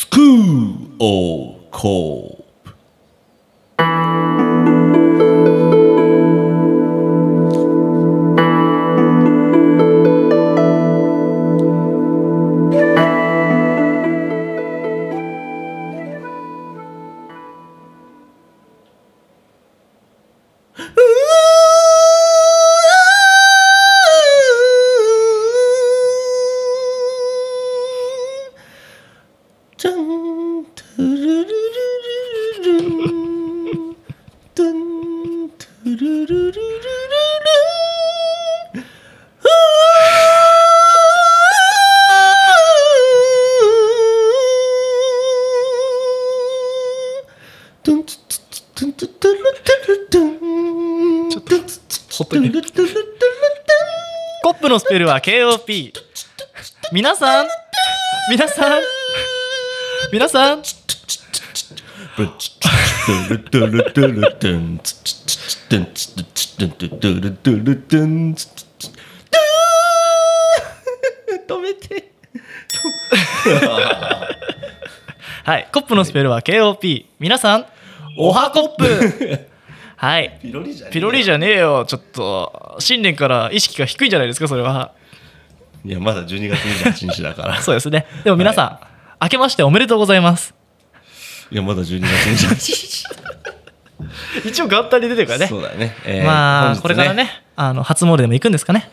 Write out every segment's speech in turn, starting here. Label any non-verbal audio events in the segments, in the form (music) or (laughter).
スクーオーコールトゥンツチチトゥーン止めて。はい。コップのスペルは KOP 皆さん？おはコップ。はい。ピロリじゃねえピロリじゃねえよ。ちょっと新年から意識が低いんじゃないですか？それはいやまだ12月28日だから。(laughs) そうですね。でも皆さん、明けましておめでとうございます。いやまだ12月28日。(laughs) 一応元旦に出てるからね。そうだね、えーまあ、本日これからねあの初詣でも行くんですかね。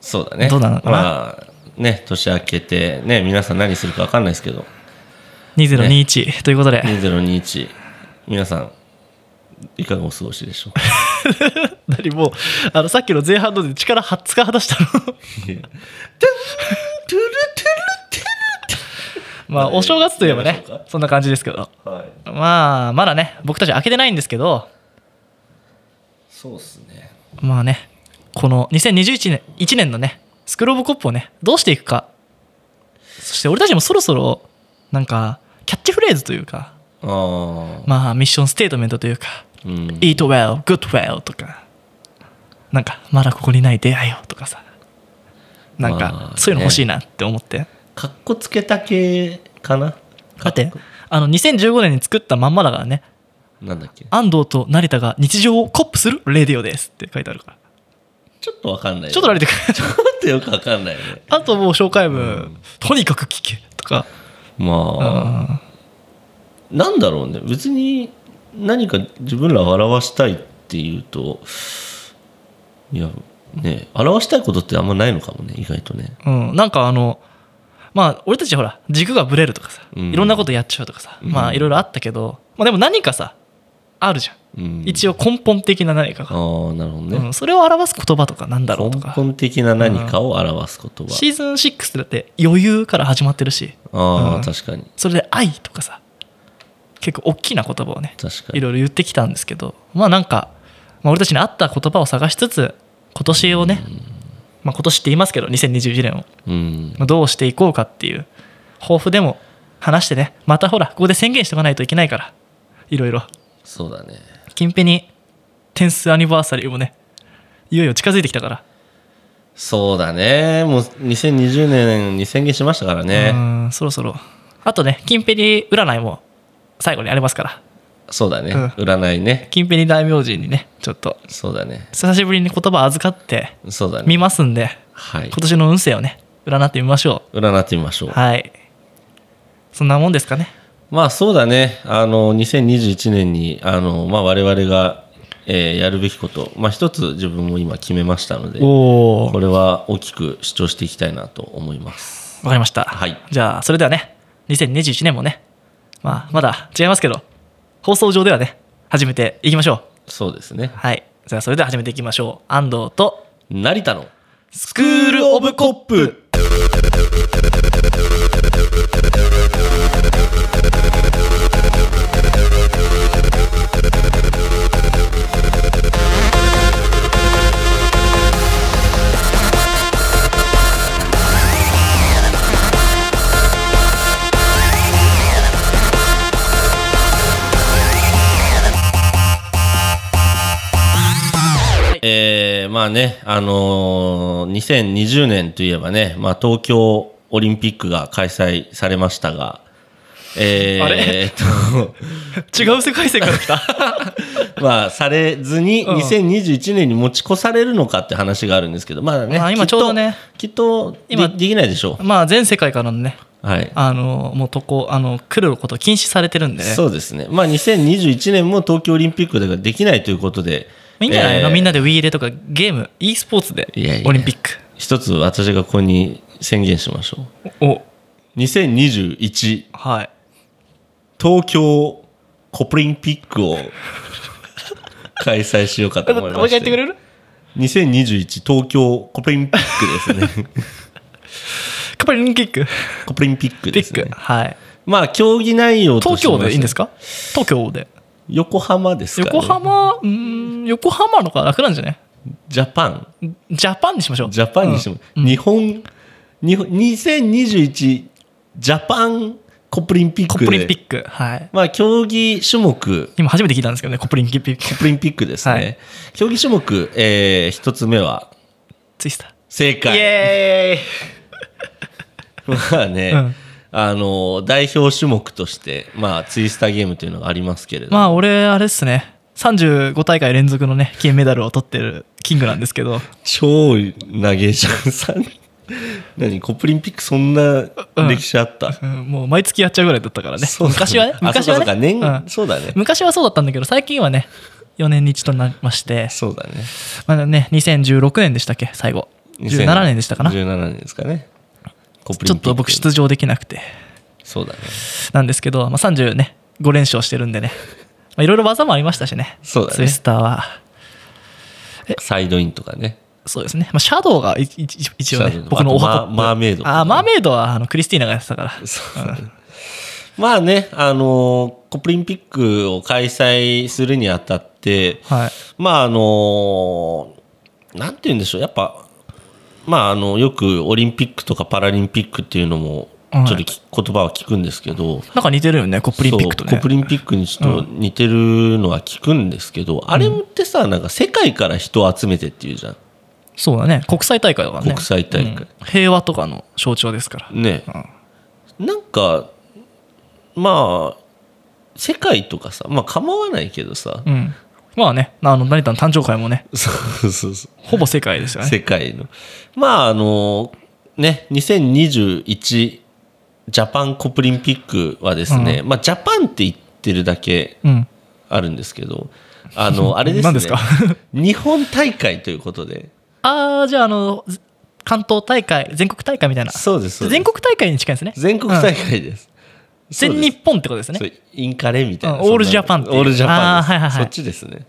そうだね。どうなのかな？まあね年明けてね皆さん何するか分かんないですけど。2021、ということで。2021皆さんいかがお過ごしでしょう (laughs) 何もうあのさっきの前半ので力は使い果たしたの。まあお正月といえばねそんな感じですけど。はい。まあまだね僕たち開けてないんですけど。そうっすね。まあねこの2021年1年のねスクローブコップをねどうしていくか。そして俺たちもそろそろなんかキャッチフレーズというか。まあミッションステートメントというかうん。Eat well, good well とか。なんかまだここにない出会いをとかさ。なんまかあそういうの欲しいなって思って、かっこつけた系かな？だって。あの2015年に作ったまんまだからね。なんだっけ？安藤と成田が日常をコップするレディオですって書いてあるから。ちょっとわかんないちょっと慣れてくる。(laughs) ちょっとよくわかんないよね。あともう紹介文、とにかく聞けとか、まあ。なんだろうね。別に何か自分らを表したいっていうといやね表したいことってあんまないのかもね意外とね。うん、なんかあのまあ俺たちほら軸がぶれるとかさ、うん。いろんなことやっちゃうとかさ、まあいろいろあったけど、まあ、でも何かさあるじゃん、うん。一応根本的な何かが、ああなるほどね、うん、それを表す言葉とかなんだろうと根か本的な何かを表す言葉、シーズン6ってだって余裕から始まってるし。ああ、うん。確かに。それで愛とかさ結構大きな言葉をねいろいろ言ってきたんですけどまあなんか、まあ、俺たちに合った言葉を探しつつ今年をね、まあ、今年って言いますけど2021年を。うん。まあどうしていこうかっていう抱負でも話してねまたほらここで宣言しておかないといけないからいろいろ。そうだね。近辺にテンスアニバーサリーもねいよいよ近づいてきたから。そうだね。もう2020年に宣言しましたからうねんそろそろ。あとね近辺に占いも最後にありますから。そうだね、うん。占いね。近辺に大名人にねちょっと。そうだね。久しぶりに言葉預かってそうだね。見ますんではい。今年の運勢をね占ってみましょ占ってみましょう。うはい。そんなもんですかね。まあそうだね。あの2021年にあの、まあ、我々が、えーやるべきこと、まあ、一つ自分も今決めましたのでこれは大きく主張していきたいなと思います。わかりました、はい。じゃあそれではね2021年もねまあまだ違いますけど放送上ではね始めていきましょう。そうですね。はい。じゃあそれでは始めていきましょう。安藤と成田のスクール・オブ・コップえーまあね、あのー2020年といえばね、まあ、東京オリンピックが開催されましたが、えーあれ？えと (laughs) 違う世界線から来た？(laughs) まあ、されずに、うん2021年に持ち越されるのかって話があるんですけど、まだね、まあ今ちょうどねきっと、今でできないでしょまあ全世界からのねう。はい。あのもうとこあの来ること禁止されてるんでねそうですね。まあ、2021年も東京オリンピックでができないということで、いいんじゃないの、えー。みんなで Wii でとかゲーム？e スポーツで。いやいや。オリンピック。一つ私がここに宣言しましょう。お。2021はい。東京コプリンピックを開催しようかと思いまして。(laughs) もう一回言ってくれる2021東京コプリンピックですね。(laughs) カパリンキック？コプリンピックですね。はい。まあ、競技内容と東京でいいんですか？東京で横浜ですか、ね、横浜？うーん横浜の方が楽なんじゃない？ジャパン。ジャパンにしましょう。ジャパンにしても、日本日本2021ジャパンコプリンピックで。コプリンピック。はい。まあ競技種目。今初めて聞いたんですけどねコプリンピック。コプリンピックですね、はい。競技種目、えー一つ目は？ツイスター。イ正解。エーイ。(laughs) まあね、うんあの代表種目として、まあ、ツイスターゲームというのがありますけれども、まあ俺あれっすね。35大会連続のね金メダルを取ってるキングなんですけど。(laughs) 超投げじゃん。何？コプリンピックそんな歴史あった、うん。もう毎月やっちゃうぐらいだったからね。そうだ昔はね。あ昔はね。うん。そうだね。昔はそうだったんだけど最近はね4年に一度になりまして。そうだね。まだね2016年でしたっけ？最後。17年でしたかな？ち17年ですかねコプリンピックょっと僕出場できなくて。そうだね。なんですけど、まあ、30ね5連勝してるんでね。(laughs) まあいろいろ技もありましたしねそうだね。ツイスターは。サイドインとかね。そうですね、まあ、シャドウが一一応ね僕のオハトップあとマーマーメイドあーマーメイドはあのクリスティーナがやってたから。そう。だ (laughs) ねまあねあのコプリンピックを開催するにあたってはい。まああのなんて言うんでしょう。やっぱまああのよくオリンピックとかパラリンピックっていうのもちょはいっとき言葉は聞くんですけど、なんか似てるよねコップリンピックとねコプリンピックにちょっと似てるのは聞くんですけど、あれってさなんか世界から人を集めてっていうじゃん。そうだね。国際大会だからね。国際大会。うん。平和とかの象徴ですから。ね、なんかまあ世界とかさまあ構わないけどさ、うんまあねあの成田の誕生会もねそうそうそう。ほぼ世界ですよね。世界の。まああのね2021ジャパンコプリンピックはですね、まあジャパンって言ってるだけうん。あるんですけどあの (laughs) あれですね。何ですか？(laughs) 日本大会ということで。ああじゃああのず関東大会全国大会みたいな。そうですそうです。全国大会に近いですね。全国大会です全日本ってことですね。インカレみたいな、うんオールジャパンオールジャパンはいはいはい。そっちですね。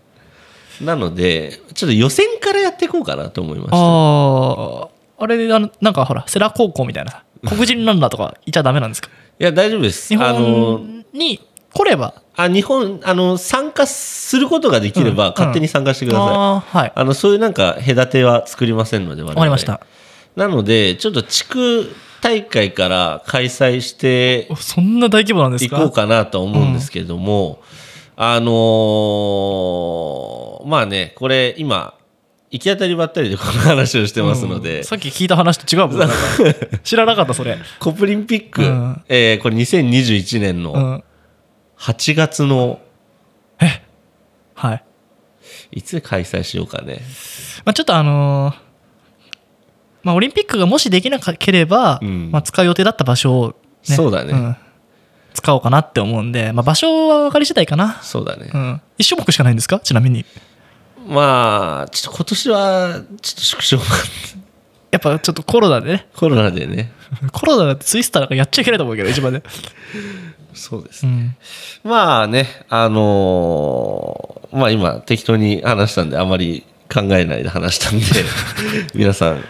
なのでちょっと予選からやっていこうかなと思いましたあああれあのなんかほら世羅高校みたいなさ黒人ランナーとかいちゃダメなんですか？いや大丈夫です。日本に来れば。あ日本あの参加することができれば、うん。勝手に参加してください、ああはい。あのそういうなんか隔ては作りませんのでわかりました。なのでちょっと地区大会から開催しておそんな大規模なんですか？いこうかなとは思うんですけども、あのーまあねこれ今行き当たりばったりで (laughs) この話をしてますので、うん。さっき聞いた話と違うもん。知らなかったそれ。コプリンピック、うん。えーこれ2021年のうん。8月のはい、いつ開催しようかね。まあ、ちょっとあのーまあオリンピックがもしできなければ、うん。まあ、使う予定だった場所を、ね、そうだね。ん。使おうかなって思うんで、まあ、場所は分かり次第かな、そうだね、うん、1種目しかないんですか？ちなみに。まあちょっと今年はちょっと縮小やっぱちょっとコロナでね。コロナでね。(laughs) コロナだってツイスターなんかやっちゃいけないと思うけど一番ね、そうですね、うん、まあねあのーまあ今適当に話したんであまり考えないで話したんで (laughs) 皆さん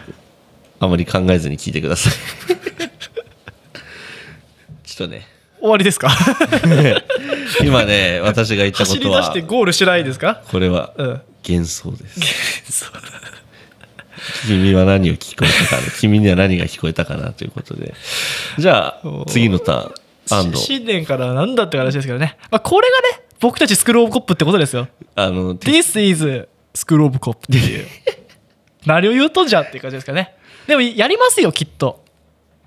あまり考えずに聞いてください。(laughs) ちょっとね。終わりですか？(laughs) 今ね私が言ったこ走りとは出してゴールしないですか？これはうん。幻想です。そう君は何を聞こえたかな？君には何が聞こえたかな？ということで。じゃあ次のターン。新年からなんだって話ですけどね、まあ、これがね僕たちスクールオブコップってことですよ。あの This is スクールオブコップっていう。(laughs) 何を言うとんじゃんっていう感じですかねでもやりますよきっと。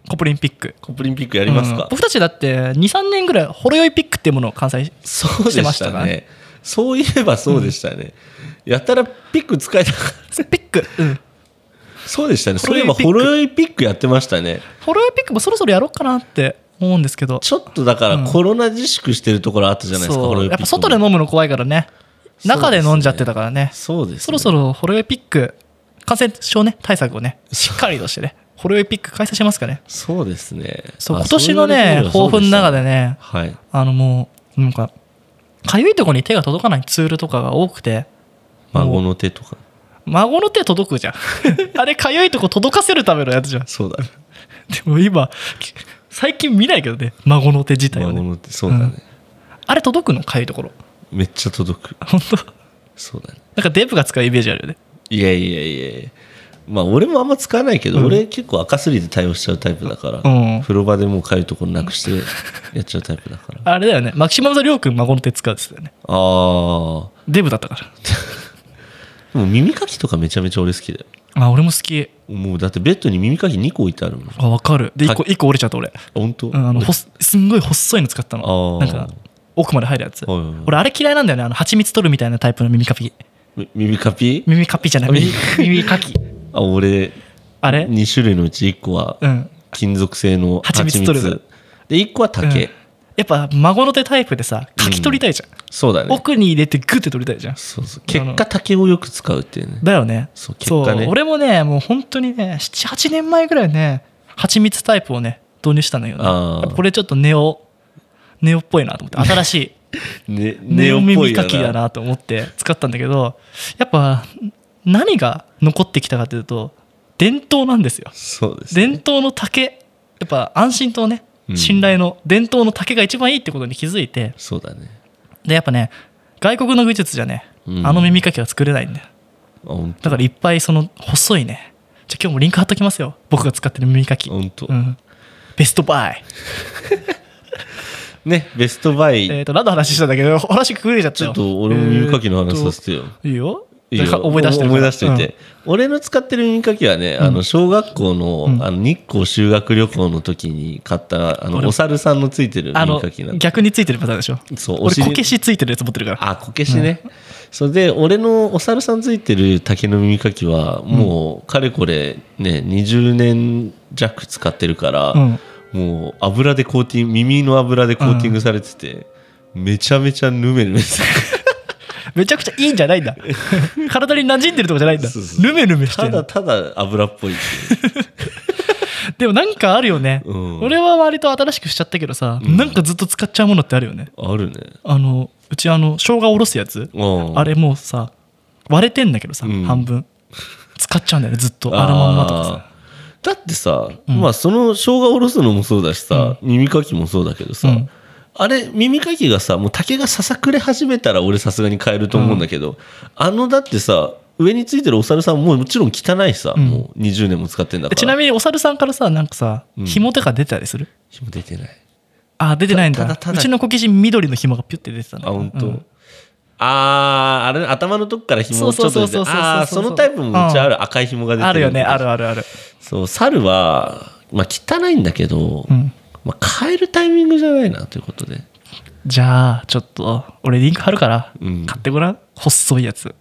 コプリンピック。コプリンピックやりますうん。か、僕たちだって23年ぐらいほろ酔いピックっていうものを開催そうでしてましたたから。ねそういえばそうでしたね、やたらピック使いたかった。ピック、うん、そうでしたね。ほそういえばほろ酔いピックやってましたね。ほろ酔いピックもそろそろやろうかなって思うんですけど。ちょっとだからコロナ自粛してるところあったじゃないですか、う。やっぱ外で飲むの怖いからね。中で飲んじゃってたからね。そうです、ね、そろそろほろ酔いピック感染症ね対策をねしっかりとしてねほろ酔いピック開催しますかね。そうですね。あそう今年のね抱負の中でねはい。あのもうなんかかゆいところに手が届かないツールとかが多くて孫の手とか。孫の手届くじゃん。(laughs) あれかゆいとこ届かせるためのやつじゃん。そうだね。でも今最近見ないけどね孫の手自体はね。孫の手そうだね、あれ届くの？かゆいところ。めっちゃ届く。本当？そうだね。なんかデブが使うイメージあるよねいやいやいやまあ俺もあんま使わないけど、俺結構赤すりで対応しちゃうタイプだから、うん。風呂場でもうかゆいところなくしてやっちゃうタイプだから。あれだよね。マキシマムザリョウ君孫の手使うって言ってたよね。ああデブだったから。でも耳かきとかめちゃめちゃ俺好きだよ。あ俺も好き。もう。だってベッドに耳かき2個置いてあるもん。あ分かる。で1個は一個折れちゃった俺、本当、うん、あのほすすんごい細いの使ったの。なんか奥まで入るやつ。はいはいはい。俺あれ嫌いなんだよね。あの蜂蜜取るみたいなタイプの耳かき。み耳かき？耳かきじゃない。耳耳かき。あ俺あれ？2種類のうち1個はうん。金属製の蜂蜜取るで1個は竹、うん。やっぱ孫の手タイプでさかき取りたいじゃん、そうだね。奥に入れてグッて取りたいじゃん。そうそう。結果竹をよく使うっていうね。だよね。そう結果ね。俺もねもう本当にね78年前ぐらいね蜂蜜タイプをね導入したんだけどねこれちょっとネオネオっぽいなと思って。新しいねネオっぽいよ耳かきだなと思って使ったんだけどやっぱ何が残ってきたかというと伝統なんですよ。そうですね。伝統の竹やっぱ安心とねうん。信頼の伝統の竹が一番いいってことに気づいて。そうだね。でやっぱね外国の技術じゃねうん。あの耳かきは作れないんだよ。あ本だからいっぱいその細いね。じゃあ今日もリンク貼っときますよ。僕が使ってる耳かき、当本当、うん、ベストバイ (laughs) ねベストバイ、えっ、と何の話したんだけど (laughs) 話くぐれちゃったよ。ちょっと俺も耳かきの話させてよ、いいよ。いい思い出してる思い出しといて、俺の使ってる耳かきはね、あの小学校の,、うん。あの日光修学旅行の時に買ったあの俺お猿さんのついてる耳かきな逆についてるパターンでしょ。そう俺こけしついてるやつ持ってるから。あこけしね、それで俺のお猿さんついてる竹の耳かきはもうかれこれね20年弱使ってるから、うんもう油でコーティング耳の油でコーティングされてて、めちゃめちゃヌメヌメする。(laughs) めちゃくちゃいいんじゃないんだ。(laughs) 体に馴染んでるとかじゃないんだ。ヌメヌメしてるただただ油っぽい。(laughs) でもなんかあるよね、うん。俺は割と新しくしちゃったけどさ、うん。なんかずっと使っちゃうものってあるよね。あるね。あのうちあの生姜おろすやつ。うん。あれもうさ割れてんだけどさ、うん。半分。使っちゃうんだよねずっと。あるまんまとかさだってさ、うん。まあその生姜おろすのもそうだしさ、耳かきもそうだけどさ、うん。あれ耳かきがさもう竹がささくれ始めたら俺さすがに変えると思うんだけど、あのだってさ上についてるお猿さんももちろん汚いさ、うん。もう20年も使ってんだから。でちなみにお猿さんからさなんかさうん。紐とか出てたりする、紐出てない。あ出てないんだ。うちのこけし緑の紐がピュって出てたんだ。あ本当、うん。あーあれね頭のとこから紐をちょっとそう出てそうそうそうそうあーそのタイプもうちある、赤い紐が出てるあるよねあるあるあるそう猿はまあ汚いんだけど、うん。まあ、変えるタイミングじゃないなということで。じゃあちょっと俺リンク貼るからうん。買ってごらん。細いやつ。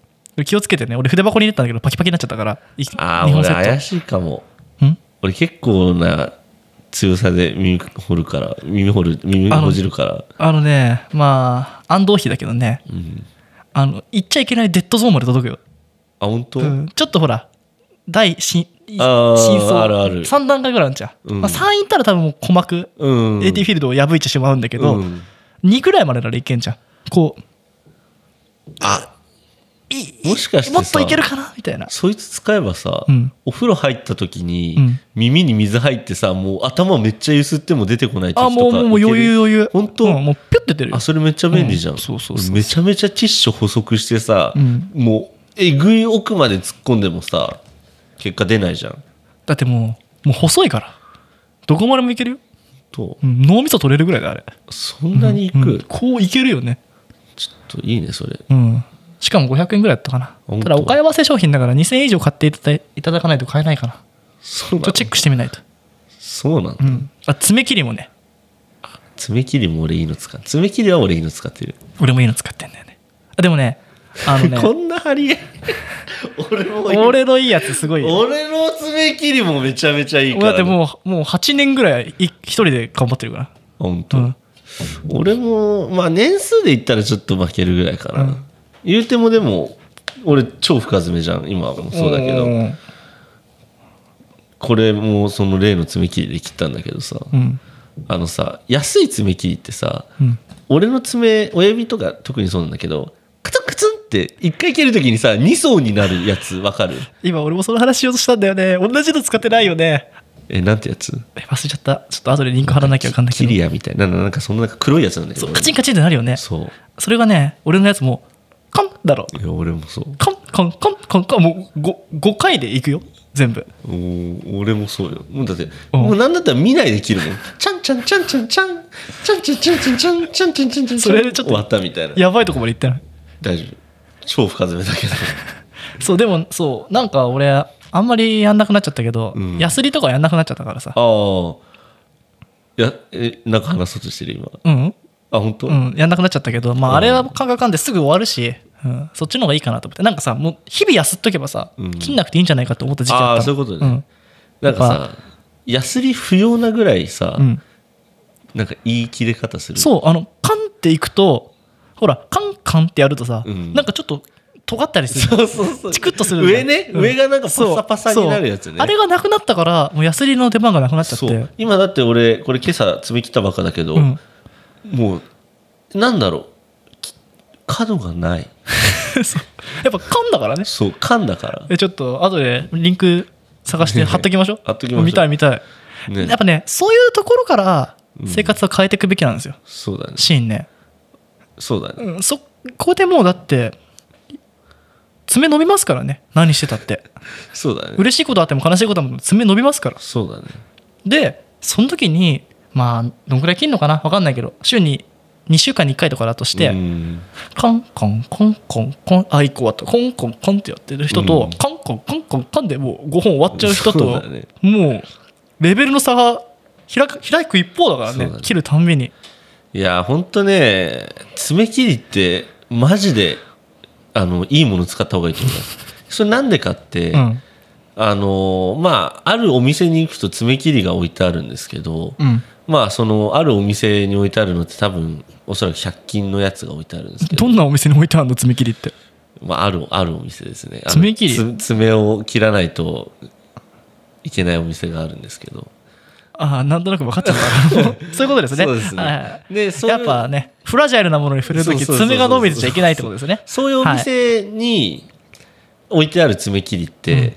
気をつけてね。俺筆箱に入れたんだけどパキパキになっちゃったからいああ俺日本セット。怪しいかも。ん？俺結構な強さで耳掘るから耳掘る耳あのほじるから。あのねまあ安藤比だけどね。うん。あの言っちゃいけないデッドゾーンまで届くよ、あ本当、うん、ちょっとほら第新あー真相あるある。3段階ぐらいあるじゃん、うん。まあ、3いったら多分もう鼓膜、うん、AT フィールドを破いてしまうんだけど、うん。2ぐらいまでならいけんじゃん。こう。あいもしかしてさもっといけるかな？みたいな。そいつ使えばさ、うん。お風呂入った時に、うん。耳に水入ってさもう頭めっちゃゆすっても出てこない時とかあもうもうもう余裕余裕。本当、うんもうピュッて出るよ。あそれめっちゃ便利じゃん、うんそうそうそう。俺めちゃめちゃティッシュ補足してさ、うん。もうえぐい奥まで突っ込んでもさ結果出ないじゃん。だってもうもう細いから。どこまでもいけるよ、と。うん、脳みそ取れるぐらいだあれ。そんなにいく、うんこういけるよね。ちょっといいねそれ。うん。しかも500円ぐらいだったかな。本当。ただお買い合わせ商品だから2000円以上買っていただいただかないと買えないかな。そうなの？ちょっとチェックしてみないと。そうなんだ、うん。あ爪切りもね。爪切りも俺いいの使う。爪切りは俺いいの使ってる、俺もいいの使ってんだよね。あでもねあのね。こんな張り。合い俺も俺のいいやつすごいよ。俺の爪切りもめちゃめちゃいいから。だってもうもう8年ぐらいい一人で頑張ってるから。本当、うん。俺もまあ年数で言ったらちょっと負けるぐらいかな、うん。言うてもでも俺超深爪じゃん。今もそうだけど。ん。これもその例の爪切りで切ったんだけどさ、うん。あのさ安い爪切りってさうん。俺の爪親指とか特にそうなんだけどカツンカツンって一回切るときにさ2層になるやつわかる？今俺もその話しようとしたんだよね。同じの使ってないよね。えなんてやつ？え忘れちゃった。ちょっと後でリンク貼らなきゃ分かんないけど。キリアみたいな。なんかそのなんか黒いやつなんだけどそうカチンカチンってなるよね。そう。それがね俺のやつもカンだろいや俺もそう。カンカンカンカンカンもう 5, 5回でいくよ。全部。おー俺もそうよ。もうだってうん。もうなんだったら見ないで切るもん。ちゃんちゃんちゃんちゃんちゃんちゃんちゃんちゃんちゃんちゃんちゃんちゃんちゃんちゃんそれでちょっと終わったみたいなやばいとこまで行ってない大丈夫超深爪だけど。(laughs) そうでもそうなんか俺あんまりやんなくなっちゃったけど、うん。ヤスリとかやんなくなっちゃったからさ。ああいやえなんか話そうとしてる今。うん。あ本当、うんやんなくなっちゃったけどまうん。ああれはカンカンカンですぐ終わるし、うん、そっちの方がいいかなと思って。なんかさもう日々やすっとけばさ、うん。切んなくていいんじゃないかと思った時期あったの。ああそういうことね、うん。なんかさヤスリ不要なぐらいさ、うん、なんかいい切れ方する。そうあのカンっていくとほらカンカンってやるとさ、うん。なんかちょっと尖ったりする。そうそうそう。チクッとする上ね、うん。上がなんかパそう。サパサになるやつね。あれがなくなったからもうヤスリの出番がなくなっちゃって。今だって俺これ今朝爪切ったばっかだけど、うん。もうなんだろう。き角がない。(laughs) やっぱカンだからね。そう缶だから。えちょっと後でリンク探して貼っときましょう。貼っときましょう。見たい見たい、ね。やっぱねそういうところから生活を変えていくべきなんですよ、そうだね。シーンね、そうだね。うん、そこでもうだって爪伸びますからね。何してたって。(laughs) そうだね。嬉しいことあっても悲しいことあっても爪伸びますから。そうだね。でその時にまあどんくらい切るのかな？分かんないけど週に2週間に1回とかだとして、うん。カンコンコンコンコンあ1個終わった。コンコンコンってやってる人と、うん。カンコンコンコンカンでもう5本終わっちゃう人と、もうレベルの差が開く開く一方だからね。切るたんびにいやほんとね爪切りってマジであのいいもの使った方がいいと思いますそれなんでかって、うん。あのまああるお店に行くと爪切りが置いてあるんですけど、うん。まあそのあるお店に置いてあるのって多分おそらく100均のやつが置いてあるんですけど。どんなお店に置いてあるの爪切りって？まあ、あるあるお店ですね。爪切り？つ爪を切らないといけないお店があるんですけどああなんとなく分かっちゃった (laughs) そういうことですね。そうですね。はいはい。でそういうやっぱねフラジャイルなものに触れるとき爪が伸びてちゃいけないってことですね。そういうお店に置いてある爪切りって、うん。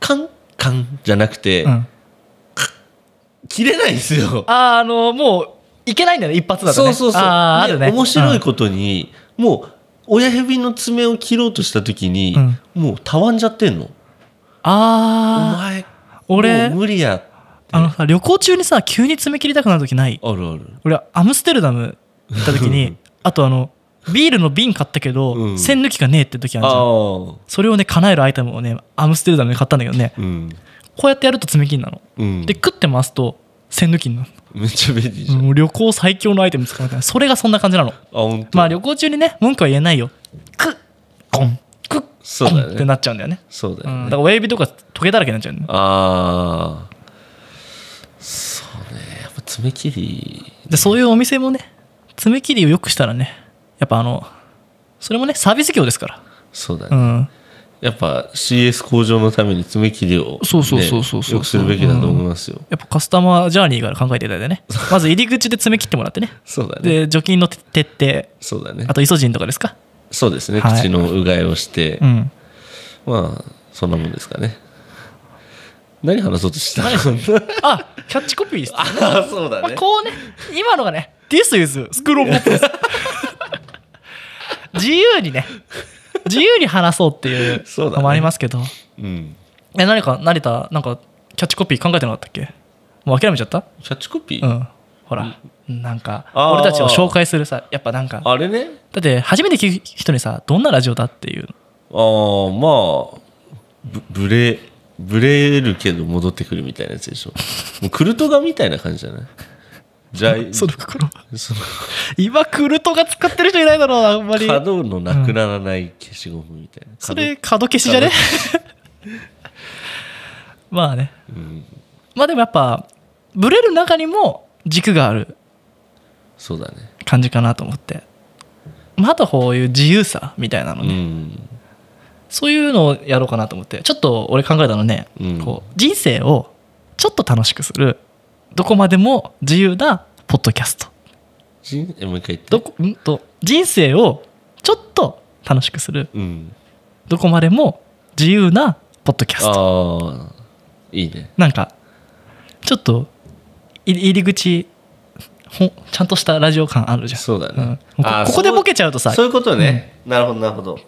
カンカンじゃなくて、うん。切れないんですよ。あーあのもういけないんだよね。一発だとね。そうそうそう。面白いことに、もう親指の爪を切ろうとした時に、もうたわんじゃってんの。おああ前俺無理やあのさ旅行中にさ急に爪切りたくなる時ない？あるある。俺アムステルダム行った時に (laughs) あとあのビールの瓶買ったけど、うん。栓抜きがねえって時あるじゃん。あそれをね叶えるアイテムをねアムステルダムで買ったんだけどね。あうん。こうやってやると爪切りなの、うん。でクッて回すと栓抜きになる。めっちゃ便利じゃん、もう旅行最強のアイテム使うからそれがそんな感じなの。あ本当まあ旅行中にね文句は言えないよ。クッコンクッコンってなっちゃうんだよね。そうだよね、うん、だから親指とかトゲだらけになっちゃうんだよああそうねやっぱ爪切り。でそういうお店もね爪切りをよくしたらねやっぱあのそれもねサービス業ですから。そうだね、うん。やっぱ CS 向上のために爪切りを、ね、そうそうそうそうそう。よくするべきだと思いますよ、やっぱカスタマージャーニーから考えていただいてね。まず入り口で爪切ってもらってね。そうだね。で除菌の徹底。そうだね。あとイソジンとかですか？そうですね、はい。口のうがいをして、うん。まあそんなもんですかね何話そうとした？何あキャッチコピーですああそうだまあ、ねこうね今のがね This is スクロールポップです自由にね自由に話そうっていうそうだね。のもありますけど、うん。え何か成田なんかキャッチコピー考えてなかったっけ？もう諦めちゃった？キャッチコピー、うん。ほらなんかあー。俺たちを紹介するさやっぱなんか。あれね。だって初めて聞く人にさどんなラジオだっていうああまあブブレブレるけど戻ってくるみたいなやつでしょ。(laughs) もうクルトガみたいな感じじゃない？じゃあ (laughs) その袋その。今クルトが使ってる人いないだろうなあんまり。角のなくならない消しゴムみたいな、それ角消しじゃね？(laughs) まあね。角うん、まあでもやっぱブレる中にも軸がある。そうだね。感じかなと思って。まとこういう自由さみたいなのうね、んそういうのをやろうかなと思ってちょっと俺考えたのね、うん。こう人生をちょっと楽しくするどこまでも自由なポッドキャスト。もう一回言って。どこん？と人生をちょっと楽しくする。うん。どこまでも自由なポッドキャスト。いいね。なんかちょっとい入り口ほんちゃんとしたラジオ感あるじゃん。そうだね、うん。こここでボケちゃうとさそういうことね、なるほどなるほど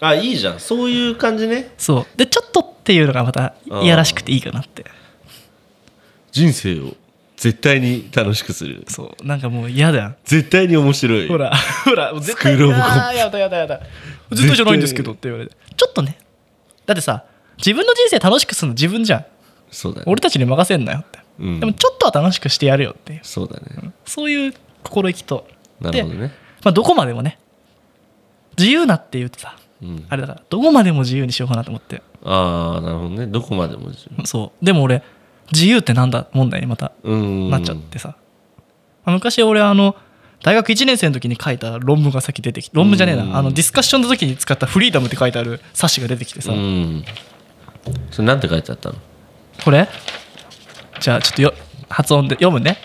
あいいじゃん。そういう感じね。そう。でちょっとっていうのがまたいやらしくていいかなって。人生を絶対に楽しくする。そう。なんかもう嫌だよ。絶対に面白い。ほら (laughs) ほら絶対スクロールコップあーやだやだやだ。絶対じゃないんですけどって言われて。ちょっとね。だってさ自分の人生楽しくするの自分じゃん。そうだね。俺たちに任せんなよって、うん。でもちょっとは楽しくしてやるよっていう。そうだね。そういう心意気と。なるほどね。まあ、どこまでもね自由なって言うとさうんあれだからどこまでも自由にしようかなと思って。ああなるほどね。どこまでも自由そう。でも俺自由ってなんだ？問題にまたうん。なっちゃってさ、まあ昔俺あの大学1年生の時に書いた論文が先出てきて論文じゃねえうん。なあのディスカッションの時に使った「フリーダム」って書いてある冊子が出てきてさ、うんそれなんて書いてあったの？これ？じゃあちょっとよ発音で読むね。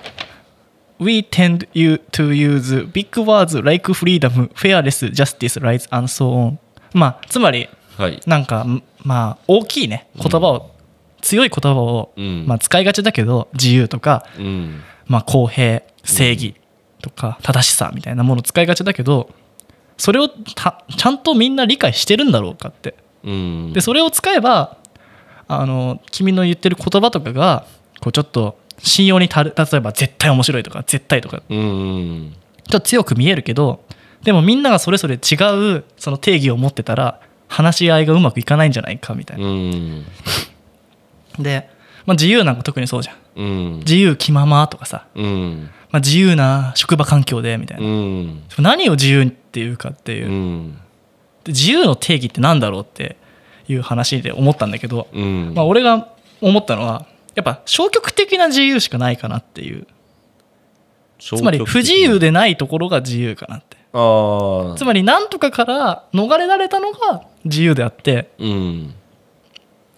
We tend you to use big words like freedom, fairness, justice, rights, and so on まあつまりはい。なんかんまあ大きいね言葉を、強い言葉を、うん。まあ、使いがちだけど自由とか、うん。まあ、公平正義とか正しさみたいなものを使いがちだけどそれをたちゃんとみんな理解してるんだろうかって。うん。でそれを使えばあの君の言ってる言葉とかがこうちょっと信用に足る例えば絶対面白いとか絶対とか。うん。ちょっと強く見えるけどでもみんながそれぞれ違うその定義を持ってたら話し合いがうまくいかないんじゃないかみたいな。うん。で、まあ、自由なんか特にそうじゃん。うん。自由気ままとかさ、うん。まあ、自由な職場環境でみたいな、うん。何を自由っていうかっていう、自由の定義って何だろうっていう話で思ったんだけど、うん。まあ、俺が思ったのはやっぱ消極的な自由しかないかなっていう。つまり不自由でないところが自由かなってああつまり何とかから逃れられたのが自由であってうん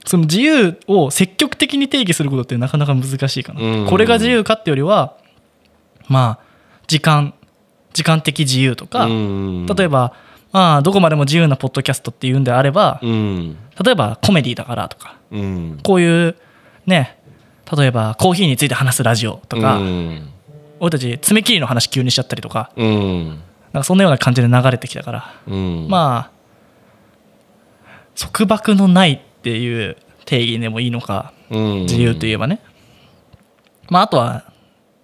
その自由を積極的に定義することってなかなか難しいかな、うん。これが自由かってよりはまあ時間時間的自由とか、うん。例えばまあどこまでも自由なポッドキャストっていうんであれば、うん。例えばコメディだからとかうん。こういうね例えばコーヒーについて話すラジオとか、うん。俺たち爪切りの話急にしちゃったりとかうんなんかそんなような感じで流れてきたから、うん。まあ束縛のないっていう定義でもいいのかうん。自由といえばね、まああとは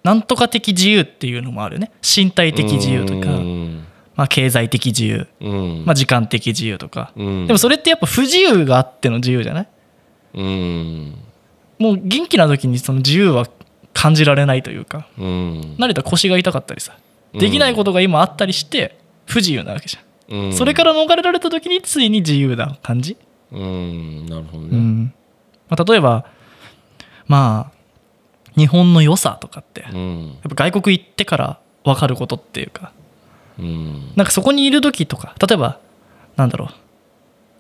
なんとか的自由っていうのもあるよね。身体的自由とか、うん。まあ、経済的自由、うん。まあ、時間的自由とか、うん。でもそれってやっぱ不自由があっての自由じゃない？うん。もう元気な時にその自由は感じられないというか。うん。慣れたら腰が痛かったりさできないことが今あったりして不自由なわけじゃん、うん。それから逃れられた時についに自由な感じ、うん。なるほどね。うん。まあ、例えばまあ日本の良さとかってやっうんぱ外国行ってから分かることっていうかうん。なんかそこにいる時とか例えばなんだろう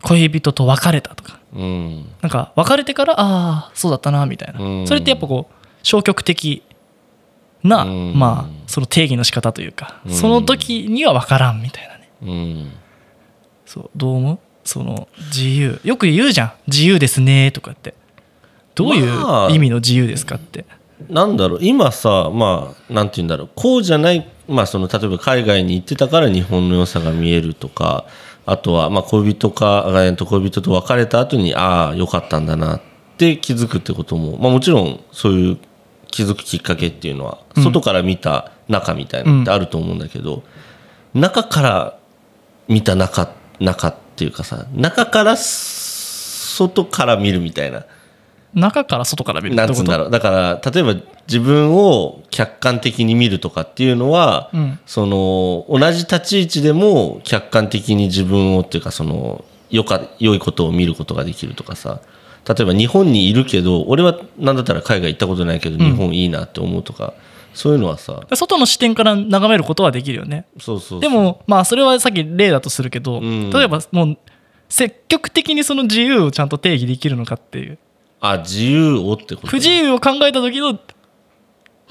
恋人と別れたとかうん。なんか別れてからああそうだったなみたいな、うん。それってやっぱこう消極的な、うん。まあその定義の仕方というか、うん。その時には分からんみたいなね。うん。そうどう思う？その自由。よく言うじゃん。自由ですねとかって。どういまあ。う意味の自由ですかって、なんだろう。今さまあなんて言うんだろう。こうじゃないまあその例えば海外に行ってたから日本の良さが見えるとかあとはまあ恋人かえっと恋人と別れた後にああよかったんだなって気づくってこともまあもちろんそういう気づくきっかけっていうのはうん。外から見た中みたいなのってあると思うんだけど、中から見た中中っていうかさ中から外から見るみたいな。中から外から見るなんつうんだろろう。だから例えば自分を客観的に見るとかっていうのは、うん。その同じ立ち位置でも客観的に自分をっていうかそのよか良いことを見ることができるとかさ例えば日本にいるけど俺は何だったら海外行ったことないけど日本いいなって思うとか、そういうのはさ外の視点から眺めることはできるよね。そうそうでもまあそれはさっき例だとするけど、ん。例えばもう積極的にその自由をちゃんと定義できるのかっていう。あ自由をってこと不自由を考えた時の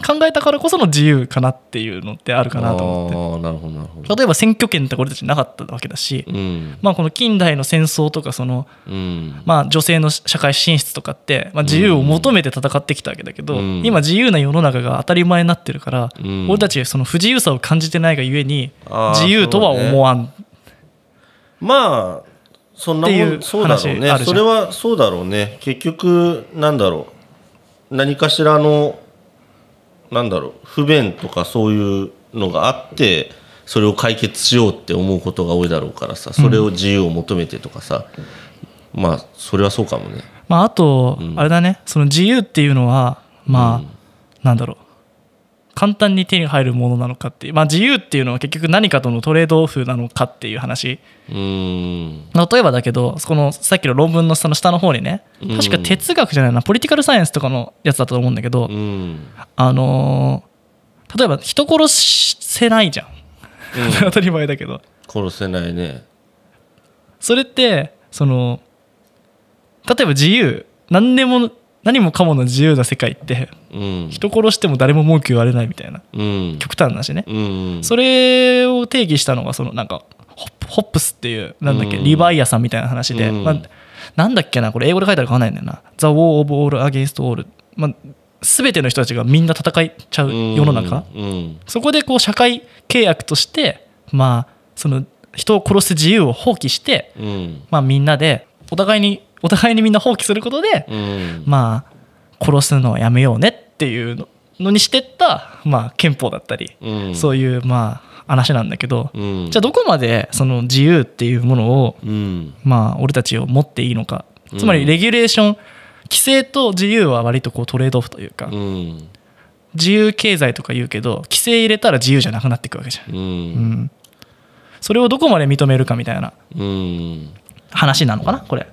考えたからこその自由かなっていうのってあるかなと思って。例えば選挙権って俺たちなかったわけだし、うん。まあ、この近代の戦争とかその、うん。まあ、女性の社会進出とかって、まあ、自由を求めて戦ってきたわけだけど、うん。今自由な世の中が当たり前になってるから、うん。俺たちその不自由さを感じてないがゆえに自由とは思わん、まあそんなもんそうだろうね。それはそうだろうね。結局なんだろう。何かしらのなんだろう。不便とかそういうのがあってそれを解決しようって思うことが多いだろうからさそれを自由を求めてとかさ、まあそれはそうかもね。まあ、あと、あれだね。その自由っていうのはまあ、なんだろう簡単に手に入るものなのかっていう、まあ、自由っていうのは結局何かとのトレードオフなのかっていう話。うーん。例えばだけどこのさっきの論文の下の下の方にねうん。確か哲学じゃないなポリティカルサイエンスとかのやつだったと思うんだけど、うん。あのー例えば人殺せないじゃん、(laughs) 当たり前だけど。殺せないね。それってその例えば自由何でも何もかもの自由な世界ってうん。人殺しても誰も文句言われないみたいな。うん。極端な話ね、うんそれを定義したのがそのなんかホップスっていうなんだっけ、うん。リヴァイアさんみたいな話で、うん。まあ、なんだっけなこれ。英語で書いたら変わんないんだよな「The War of All Against All」まあ、全ての人たちがみんな戦いちゃう世の中、うん。そこでこう社会契約としてまあその人を殺す自由を放棄して、うん。まあ、みんなでお互いにお互いにみんな放棄することで、うん。まあ殺すのはやめようねっていうののにしてった、まあ、憲法だったり、うん。そういうまあ話なんだけど、うん。じゃあどこまでその自由っていうものをうん。まあ俺たちを持っていいのか。つまりレギュレーション規制と自由は割とこうトレードオフというかうん。自由経済とか言うけど規制入れたら自由じゃなくなっていくわけじゃん、ううん。ん、それをどこまで認めるかみたいなうん。話なのかなこれ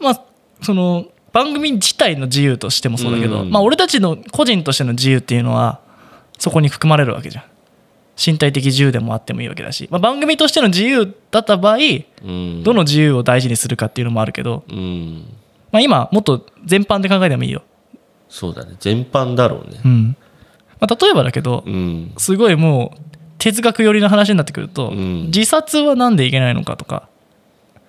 まあその番組自体の自由としてもそうだけど、うん。まあ俺たちの個人としての自由っていうのはそこに含まれるわけじゃん。身体的自由でもあってもいいわけだし、まあ、番組としての自由だった場合うん。どの自由を大事にするかっていうのもあるけど、うん。まあ、今もっと全般で考えてもいいよ、そうだね。全般だろうね。うん。まあ、例えばだけどうん。すごいもう哲学寄りの話になってくると、うん。自殺は何でいけないのかとかうん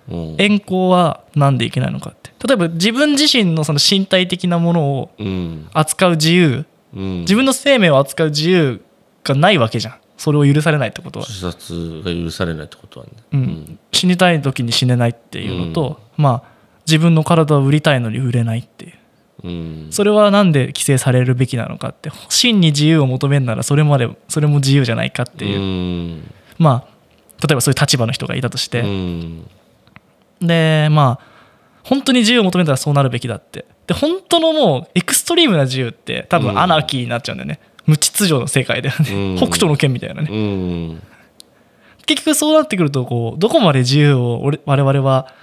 遠行は何でいけないのかって。例えば自分自身のその身体的なものをうん。扱う自由。うん。自分の生命を扱う自由がないわけじゃん。それを許されないってことは、自殺が許されないってことはね。うん。死にたい時に死ねないっていうのと、まあ自分の体を売りたいのに売れないっていう。うん。それはなんで規制されるべきなのかって。真に自由を求めるならそれまでそれも自由じゃないかっていう、うん。まあ例えばそういう立場の人がいたとして、うんでまあ本当に自由を求めたらそうなるべきだって。で本当のもうエクストリームな自由って多分アナーキーになっちゃうんだよね、無秩序の世界だよね、うん。北斗の拳みたいなね、うん。結局そうなってくるとこうどこまで自由を俺我々は、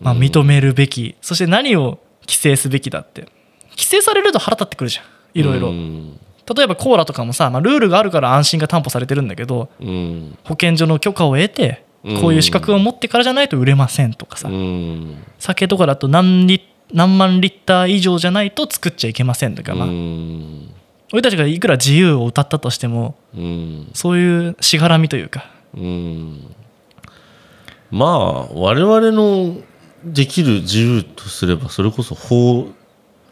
まあ、認めるべき、そして何を規制すべきだって。規制されると腹立ってくるじゃん。いろいろ。うん。例えばコーラとかもさ、まあ、ルールがあるから安心が担保されてるんだけどうん。保健所の許可を得てうんこういう資格を持ってからじゃないと売れませんとかさ、うん。酒とかだと何リ何万リッター以上じゃないと作っちゃいけませんとか、まあ。うん。俺たちがいくら自由を歌ったとしてもうん。そういうしがらみというか。うん。まあ我々のできる自由とすればそれこそ法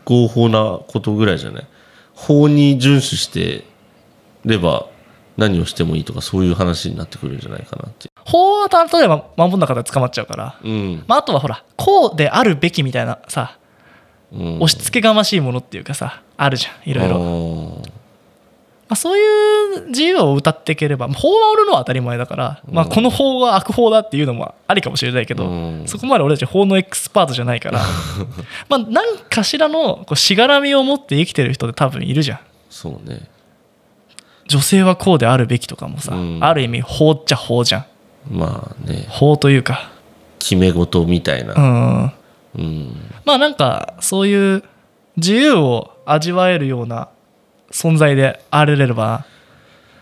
合法なことぐらいじゃない？法に遵守してれば何をしてもいいとかそういう話になってくるんじゃないかなって法は例えば守んなかったら捕まっちゃうから、うん。まあ、あとはほらこうであるべきみたいなさうん。押し付けがましいものっていうかさあるじゃんいろいろ。ろあ、そういう自由を歌っていければ法を守るのは当たり前だから、まあ、この法が悪法だっていうのもありかもしれないけど、うん。そこまで俺たち法のエクスパートじゃないから。(laughs) まあ何かしらのこうしがらみを持って生きてる人って多分いるじゃん。そうね。女性はこうであるべきとかもさ、うん。ある意味法っちゃ法じゃんまあね。法というか。決め事みたいな。うん。うん。まあなんかそういう自由を味わえるような存在であれれば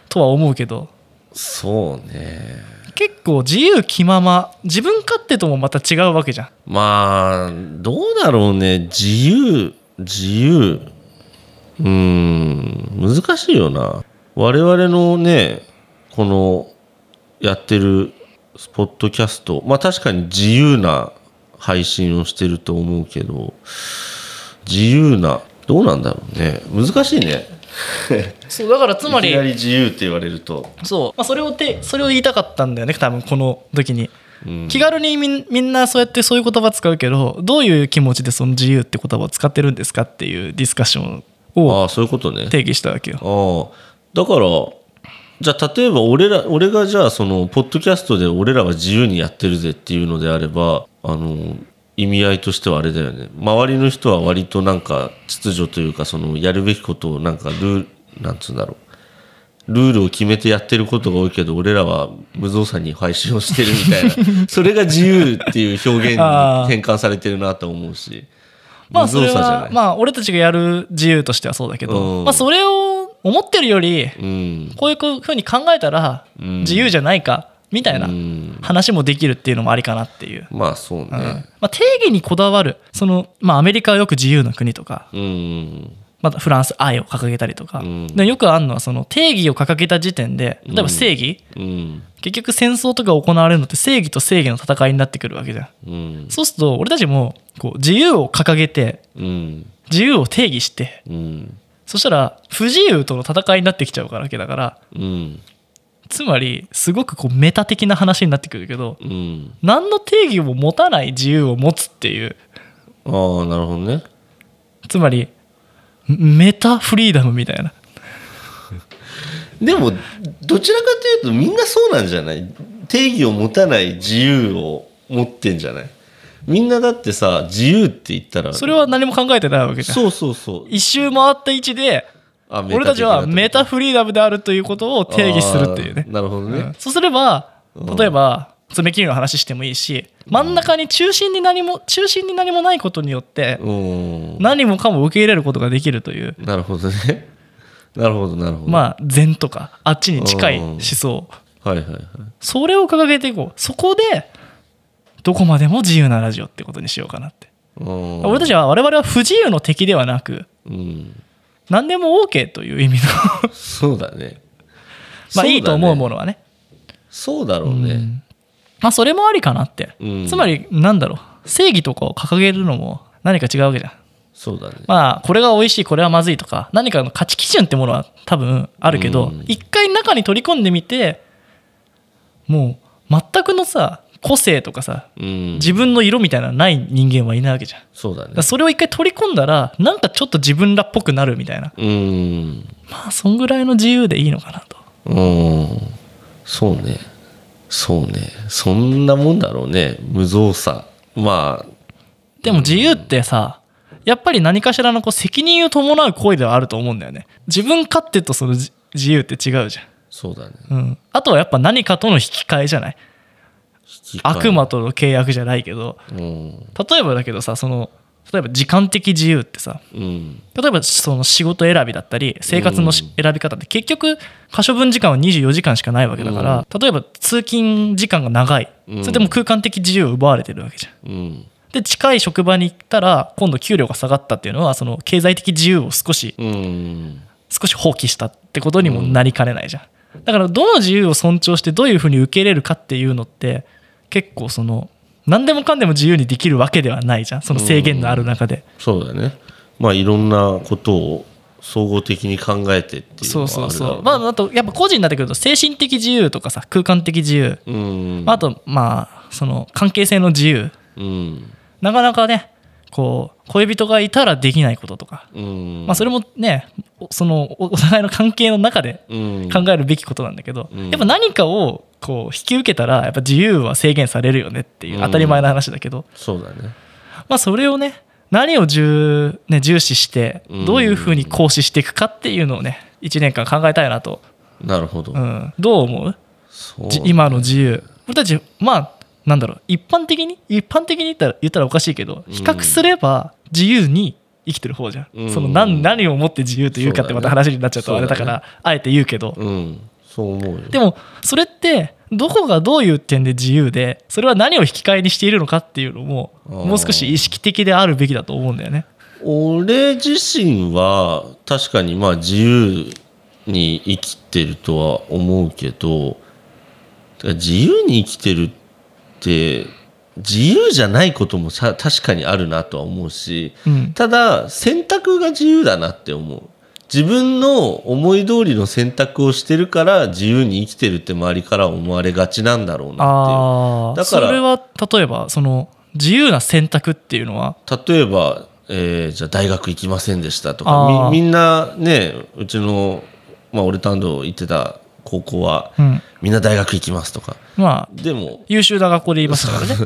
とは思うけど。そうね。結構自由気まま自分勝手ともまた違うわけじゃん。まあどうだろうね。自由自由。うーん。難しいよな。我々のねこのやってるスポットキャスト。まあ確かに自由な配信をしてると思うけど自由などうなんだろうね。難しいね。(laughs) そうだからつまりいきなり自由って言われると、そう、まあ、それをてそれを言いたかったんだよね。多分この時に。うん。気軽にみんみんなそうやってそういう言葉使うけどどういう気持ちでその自由って言葉を使ってるんですかっていうディスカッションをああそういうことね。定義したわけよ。ああだからじゃあ例えば俺ら俺がじゃあそのポッドキャストで俺らは自由にやってるぜっていうのであればあの意味合いとしてはあれだよね。周りの人は割となんか秩序というかそのやるべきことをなんかルールなんつうんだろう。ルールを決めてやってることが多いけど俺らは無造作に配信をしてるみたいな。(laughs) それが自由っていう表現に (laughs) 転換されてるなと思うし。無まあそれ造作じゃな、い、はまあ俺たちがやる自由としてはそうだけど、うん。まあそれを思ってるよりうん。こういうふうに考えたらうん。自由じゃないかみたいなうん。話もできるっていうのもありかなっていう、まあそうね。うん。まあ、定義にこだわる。その、まあ、アメリカはよく自由な国とかうん。またフランス愛を掲げたりとか、うん。でよくあるのはその定義を掲げた時点で例えば正義、うん。結局戦争とか行われるのって正義と正義の戦いになってくるわけじゃん。うん。そうすると俺たちもこう自由を掲げてうん。自由を定義してうんそしたら不自由との戦いになってきちゃうわけだからうんつまりすごくこうメタ的な話になってくるけどうん何の定義も持たない自由を持つっていう。ああなるほどね。つまりメタフリーダムみたいな。でもどちらかというとみんなそうなんじゃない？定義を持たない自由を持ってんじゃない？みんなだってさ自由って言ったらそれは何も考えてないわけじゃん。そうそうそう。一周回った位置であ俺たちはメタフフリーダムであるということを定義するっていうね。なるほどね、うん。そうすればうん。例えば爪切りの話してもいいし真ん。中に中心に何も中心に何もないことによってうん。何もかも受け入れることができるという。なるほどね。(laughs) なるほどなるほど。まあ禅とかあっちに近い思想。はいはいはい。それを掲げていこう。そこでどこまでも自由なラジオってことにしようかなって。うん。俺たちは我々は不自由の敵ではなくうん。何でも OK という意味の。そうだね。(laughs) まあいいと思うもののはね。そうだろうね。まあそれもありかなって、うん。つまりなんだろう。正義とかを掲げるのも何か違うわけじゃん。そうだね。まあこれが美味しいこれはまずいとか何かの価値基準ってものは多分あるけどうん一回中に取り込んでみてもう全くのさ個性とかさうん。自分の色みたいなのない人間はいないわけじゃん。だそうだね。それを一回取り込んだらなんかちょっと自分らっぽくなるみたいな。うん。まあそんぐらいの自由でいいのかなと。うん。そうね。そうね。そんなもんだろうね。無造作。まあ。でも自由ってさやっぱり何かしらのこう責任を伴う行為ではあると思うんだよね。自分勝手とそのじ自由って違うじそうだね。ゃん、うん、あとはやっぱ何かとの引き換えじゃない？悪魔との契約じゃないけどうん。例えばだけどさその例えば時間的自由ってさうん。例えばその仕事選びだったり生活のし選び方って結局可処分時間は24時間しかないわけだから、例えば通勤時間が長い。うん。それでも空間的自由を奪われてるわけじゃん。うん。で近い職場に行ったら今度給料が下がったっていうのはその経済的自由を少しうん。少し放棄したってことにもなりかねないじゃん。だからどの自由を尊重してどういうふうに受け入れるかっていうのって結構その何でもかんでも自由にできるわけではないじゃん。その制限のある中で。そうだね。まあいろんなことを総合的に考えてっていうそうそうそう。まああとやっぱ個人になってくると精神的自由とかさ空間的自由。うん。あとまあその関係性の自由。うん。なかなかねこう恋人がいたらできないこととか、うん。まあ、それもねおそのおお互いの関係の中でうん。考えるべきことなんだけど、うん。やっぱ何かをこう引き受けたらやっぱ自由は制限されるよねっていう当たり前の話だけど、そうだね。まあ、それをね何を重,、ね、重視してうん。どういうふうに行使していくかっていうのをね1年間考えたいなと、なるほど、うん、どう思うそう？じ今の自由。俺たちまあなんだろう一般的に？一般的に言ったら言ったらおかしいけど比較すれば自由に生きてる方じゃん、うん。その何何をもって自由というかってまた話になっちゃうとあれだからあえて言うけど、うん。そう思うよ。でもそれってどこがどういう点で自由でそれは何を引き換えにしているのかっていうのももう少し意識的であるべきだと思うんだよね。俺自身は確かにまあ自由に生きてるとは思うけど自由に生きてるって自由じゃないこともさ確かにあるなとは思うしうん。ただ選択が自由だなって思う。自分の思い通りの選択をしてるから自由に生きてるって周りから思われがちなんだろうなってだからそれは例えばその自由な選択っていうのは？例えば、えーじゃあ大学行きませんでしたとかみみんなねうちの、まあ、俺と安藤行ってた高校は、うん。みんな大学行きますとか。まあでも優秀な学校で言いましたからね。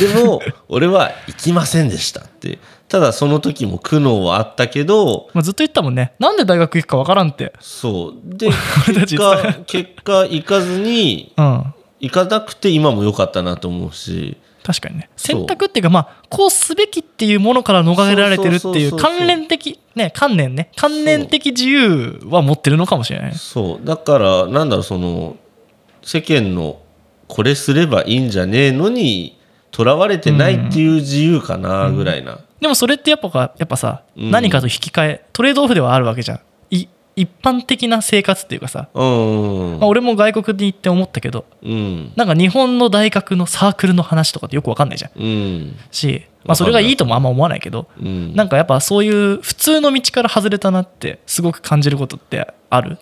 でも俺は行きませんでしたって。ただその時も苦悩はあったけどまあずっと言ったもんね。なんで大学行くかわからんって。そう。で (laughs) 結果結果行かずにうん。行かなくて今も良かったなと思うし確かにね。選択っていうかまあこうすべきっていうものから逃れられてるっていう関連的ね観念ね。観念的自由は持ってるのかもしれない。そう。だからなんだろうその世間のこれすればいいんじゃねえのにとらわれてないっていう自由かなぐらいな、でもそれってやっぱかやっぱさ、うん。何かと引き換えトレードオフではあるわけじゃん。い一般的な生活っていうかさ、うん。まあ、俺も外国に行って思ったけどうん。なんか日本の大学のサークルの話とかってよくわかんないじゃん。うん。し、まあ、それがいいともあんま思わないけどうん。なんかやっぱそういう普通の道から外れたなってすごく感じることってある？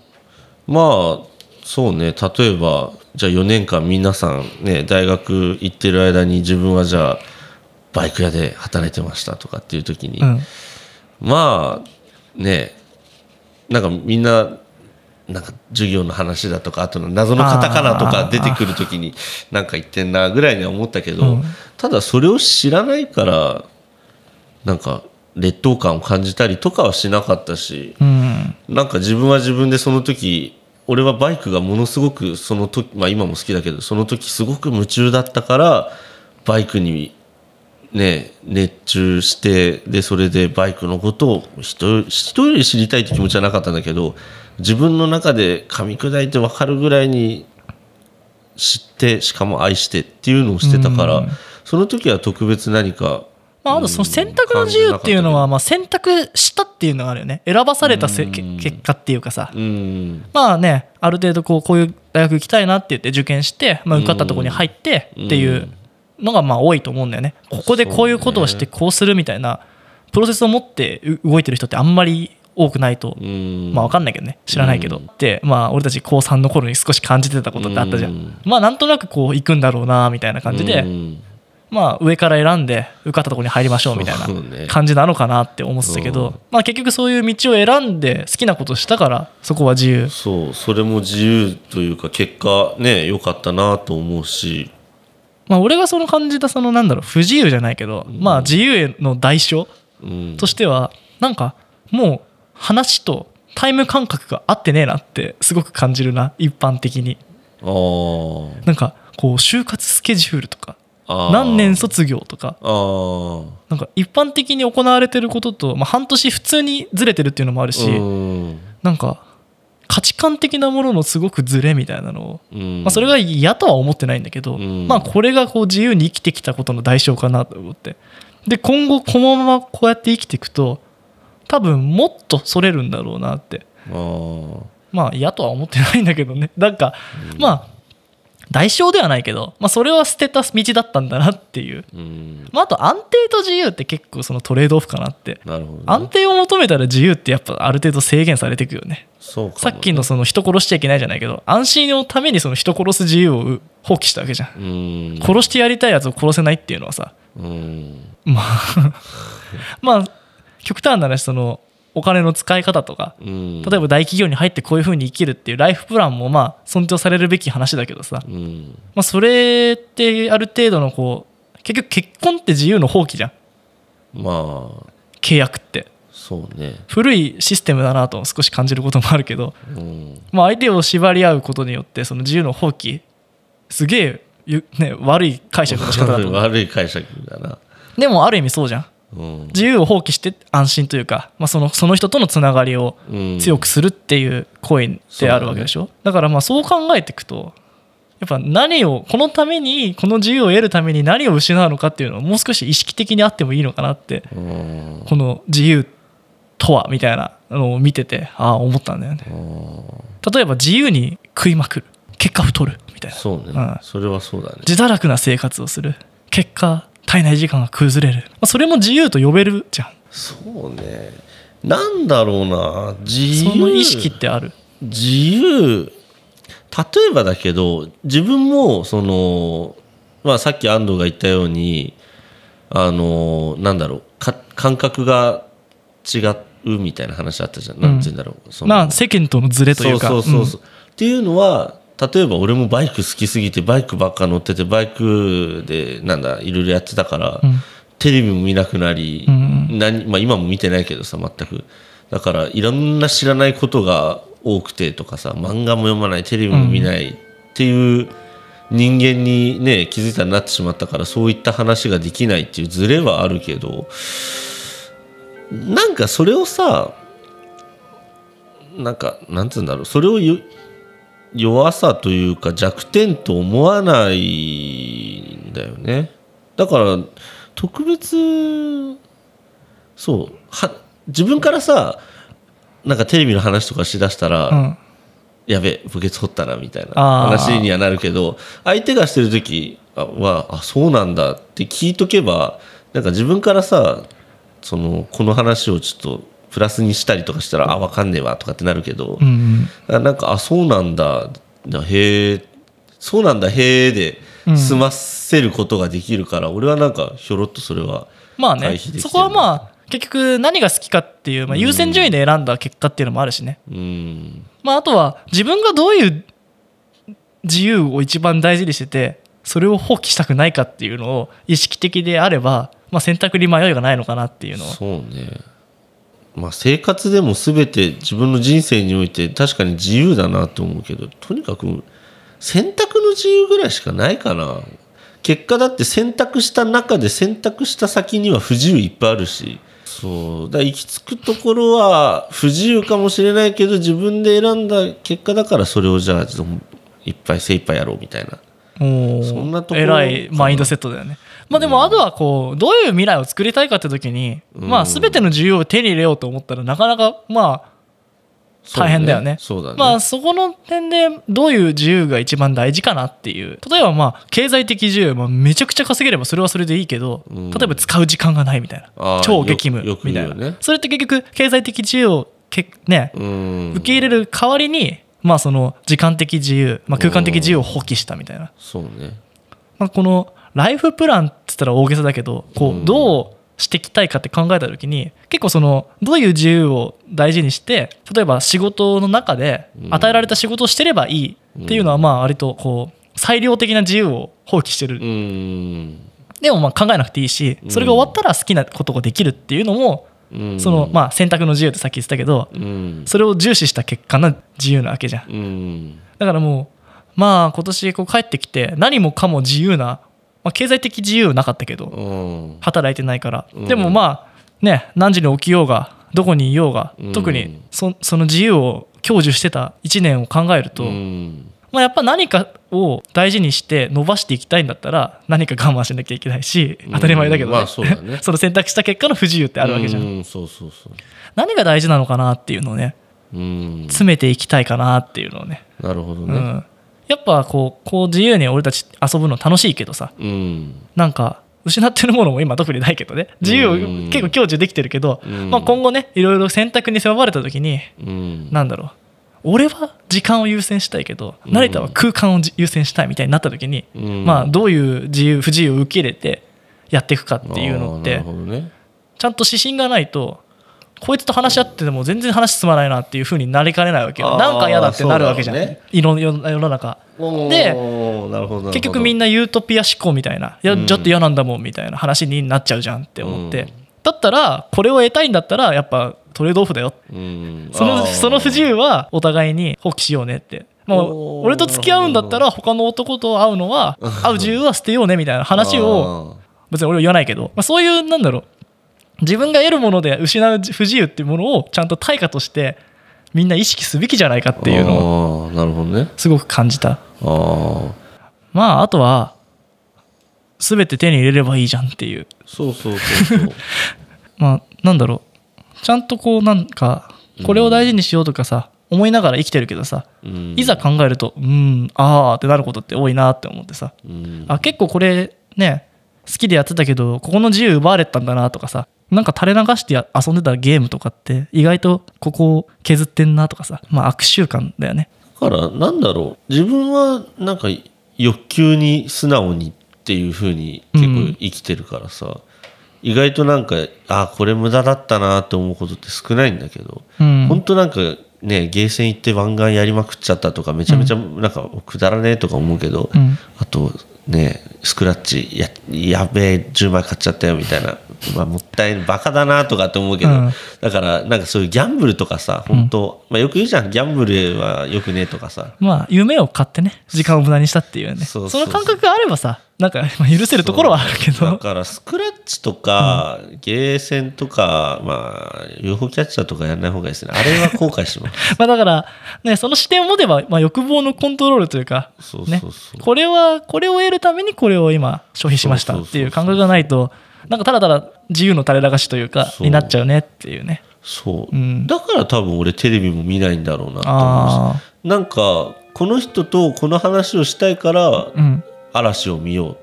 まあそうね。例えばじゃあ4年間皆さんね大学行ってる間に自分はじゃあバイク屋で働いてましたとかっていう時に、うん。まあねなんかみんななんか授業の話だとかあとの謎のカタカナとか出てくる時になんか言ってんなぐらいには思ったけど、うん。ただそれを知らないからなんか劣等感を感じたりとかはしなかったしうん。なんか自分は自分でその時俺はバイクがものすごくその時まあ今も好きだけどその時すごく夢中だったからバイクにね熱中してでそれでバイクのことを人人より知りたいって気持ちはなかったんだけど自分の中で噛み砕いて分かるぐらいに知ってしかも愛してっていうのをしてたから、うん。その時は特別何かまあ、あとその選択の自由っていうのは、まあ、選択したっていうのがあるよね。選ばされたせ結果っていうかさ。うん。まあねある程度こうこういう大学行きたいなって言って受験して、まあ、受かったところに入ってっていうのがまあ多いと思うんだよね。ここでこういうことをしてこうするみたいなプロセスを持ってう動いてる人ってあんまり多くないとうん。まあ分かんないけどね。知らないけど、うん。でまあ俺たち高3の頃に少し感じてたことってあったじゃん、うん。まあなんとなくこう行くんだろうなみたいな感じで、うん。まあ上から選んで受かったところに入りましょうみたいな感じなのかなって思ってたけど、うん。まあ結局そういう道を選んで好きなことをしたからそこは自由。そうそれも自由というか結果ね良かったなと思うしまあ俺がその感じたそのなんだろう不自由じゃないけど、まあ自由への代償うん。としてはなんかもう話とタイム感覚が合ってねえなってすごく感じるな一般的に。なんかこう就活スケジュールとか何年卒業とか。なんか一般的に行われてることと、まあ、半年普通にずれてるっていうのもあるし、うん。なんか価値観的なもののすごくズレみたいなのを、うん。まあ、それが嫌とは思ってないんだけど、うん。まあこれがこう自由に生きてきたことの代償かなと思って。で今後このままこうやって生きていくと多分もっとそれるんだろうなって。まあ嫌とは思ってないんだけどね。なんか、まあ代償ではないけど、まあ、それは捨てた道だったんだなっていう、うん。まあ、あと安定と自由って結構そのトレードオフかなって。なるほど、ね、安定を求めたら自由ってやっぱある程度制限されていくよね。そうかもさっきのその人殺しちゃいけないじゃないけど安心のためにその人殺す自由を放棄したわけじゃん。殺してやりたいやつを殺せないっていうのはさ。うん。まあ (laughs) まあ極端な話そのお金の使い方とかうん。例えば大企業に入ってこういうふうに生きるっていうライフプランもまあ尊重されるべき話だけどさ、うん。まあ、それってある程度のこう結局結婚って自由の放棄じゃん。まあ。契約って。そうね。古いシステムだなと少し感じることもあるけど、うん。まあ、相手を縛り合うことによってその自由の放棄すげえゆ、ね、悪い解釈の仕方だと (laughs) 悪い解釈だな。でもある意味そうじゃん自由を放棄して安心というか、まあ、そのその人とのつながりをうん。強くするっていう行為であるわけでしょ、だからまあそう考えていくとやっぱ何をこのためにこの自由を得るために何を失うのかっていうのをもう少し意識的にあってもいいのかなってうん。この自由とはみたいなのを見ててああ思ったんだよね。例えば自由に食いまくる。結果太る。みたいな。そうね、うん。それはそうだね。自堕落な生活をする。結果体内時間が崩れる、まあ、それも自由と呼べるじゃん。そうね。なんだろうな。自由。その意識ってある？自由。例えばだけど自分もその、まあ、さっき安藤が言ったようにあのなんだろうか感覚が違うみたいな話あったじゃん、なんて言うんだろう。まあ世間とのズレというか。そうそうそうそう、っていうのは例えば俺もバイク好きすぎてバイクばっか乗っててバイクでなんだいろいろやってたから、うん。テレビも見なくなり、うん何まあ、今も見てないけどさ全く。だからいろんな知らないことが多くてとかさ漫画も読まないテレビも見ないっていう人間にね気づいたらなってしまったからそういった話ができないっていうズレはあるけどなんかそれをさなんかなんつうんだろうそれをよ弱さというか弱点と思わないんだよね。だから特別そうは自分からさなんかテレビの話とかしだしたら、うん。やべえ墓穴掘ったなみたいな話にはなるけど相手がしてる時はあそうなんだって聞いとけばなんか自分からさそのこの話をちょっとプラスにしたりとかしたらあ分かんねえわとかってなるけど、うんうん。あなんかあそうなんだ。だへえそうなんだへえで済ませることができるから、俺はなんかひょろっとそれはまあね回避できてるそこはまあ結局何が好きかっていう、まあ、優先順位で選んだ結果っていうのもあるしね、うん。まあ、あとは自分がどういう自由を一番大事にしててそれを放棄したくないかっていうのを意識的であれば、まあ、選択に迷いがないのかなっていうのは。そうねまあ生活でも全て自分の人生において確かに自由だなと思うけどとにかく選択の自由ぐらいしかないかな。結果だって選択した中で選択した先には不自由いっぱいあるし。そう。だ行き着くところは不自由かもしれないけど自分で選んだ結果だからそれをじゃあいっぱい精一杯やろうみたいな。そんなところ偉いマインドセットだよね。まあでもあとはこうどういう未来を作りたいかって時に、まあ全ての自由を手に入れようと思ったらなかなかまあ大変だよね。そうだね。まあそこの点でどういう自由が一番大事かなっていう。例えばまあ経済的自由、まあ、めちゃくちゃ稼げればそれはそれでいいけど、うん。例えば使う時間がないみたいな。超激務みたいな、ねそれって結局経済的自由をけね、うん。受け入れる代わりにまあその時間的自由、まあ、空間的自由を放棄したみたいな。そうね。まあ、このライフプランって言ったら大げさだけどこうどうしていきたいかって考えた時に結構そのどういう自由を大事にして例えば仕事の中でうん。与えられた仕事をしてればいいっていうのはまあ割とこう裁量的な自由を放棄してる。うん。でもまあ考えなくていいしそれが終わったら好きなことができるっていうのもうん。そのまあ選択の自由ってさっき言ってたけどうん。それを重視した結果の自由なわけじゃんだからもうまあ今年こう帰ってきて何もかも自由な、まあ、経済的自由はなかったけどうん。働いてないから、うん。でもまあね何時に起きようがどこにいようが、うん。特にそその自由を享受してた1年を考えると、うん。まあ、やっぱ何かを大事にして伸ばしていきたいんだったら何か我慢しなきゃいけないし当たり前だけどね,、うんまあそね。(laughs) その選択した結果の不自由ってあるわけじゃん、うんそうそうそう。何が大事なのかなっていうのをねうん。詰めていきたいかなっていうのをね、なるほどね。うん、やっぱこうこう自由に俺たち遊ぶの楽しいけどさ。うん。なんか失ってるものも今特にないけどね。自由をうん結構享受できてるけど、うん。まあ、今後ねいろいろ選択に迫られた時にうん。なんだろう。俺は時間を優先したいけどうん。成田は空間をじ優先したいみたいになった時に、うん。まあどういう自由不自由を受け入れてやっていくかっていうのってね。ちゃんと指針がないとこいつと話し合ってても全然話進まないなっていうふうになりかねないわけよ。なんか嫌だってなるわけじゃん、ね。いろ世世の中。で結局みんななユートピア思考みたいな。いやうん。ちょっと嫌なんだもんみたいな話になっちゃうじゃんって思って、うん。だったらこれを得たいんだったらやっぱトレードオフだようん。そのその不自由はお互いに放棄しようねって。もう俺と付き合うんだったら他の男と会うのは (laughs) 会う自由は捨てようねみたいな話を別に俺は言わないけど、まあ、そういうなんだろう自分が得るもので失う不自由っていうものをちゃんと対価としてみんな意識すべきじゃないかっていうのをすごく感じた。ああまああとは全て手に入れればいいじゃんっていう。そうそうそうそう。(laughs) まあなんだろう。ちゃんとこうなんかこれを大事にしようとかさ思いながら生きてるけどさうん。いざ考えるとうんああってなることって多いなって思ってさ。うん。あ結構これね好きでやってたけどここの自由奪われてたんだなとかさなんか垂れ流してや遊んでたゲームとかって意外とここを削ってんなとかさ。まあ悪習慣だよね。だからなんだろう。自分はなんか欲求に素直にっていう風に結構生きてるからさ、意外となんかあこれ無駄だったなって思うことって少ないんだけど、うん。本当なんかねゲーセン行って湾岸やりまくっちゃったとかめちゃめちゃなんかくだらねえとか思うけど、うん。あとねスクラッチややべえ10枚買っちゃったよみたいな、まあ、もったいないバカだなとかって思うけど、うん。だからなんかそういうギャンブルとかさ本当、まあ、よく言うじゃんギャンブルはよくねえとかさ。まあ夢を買ってね時間を無駄にしたっていうね。その感覚があればさなんかまあ許せるところはあるけだどからスクラッチとか、ゲーセンとか、まあ、UFO キャッチャーとかやらない方がいいですね。あれは後悔します。(laughs) まあだからねその視点を持てば、まあ、欲望のコントロールというかそうね。これはこれを得るためにこれを今消費しましたっていう感覚がないとなんかただただ自由の垂れ流しというかになっちゃうねっていうね。そう、うん。だから多分俺テレビも見ないんだろうなと思うあし。なんか、この人とこの話をしたいから、あうん嵐を見よう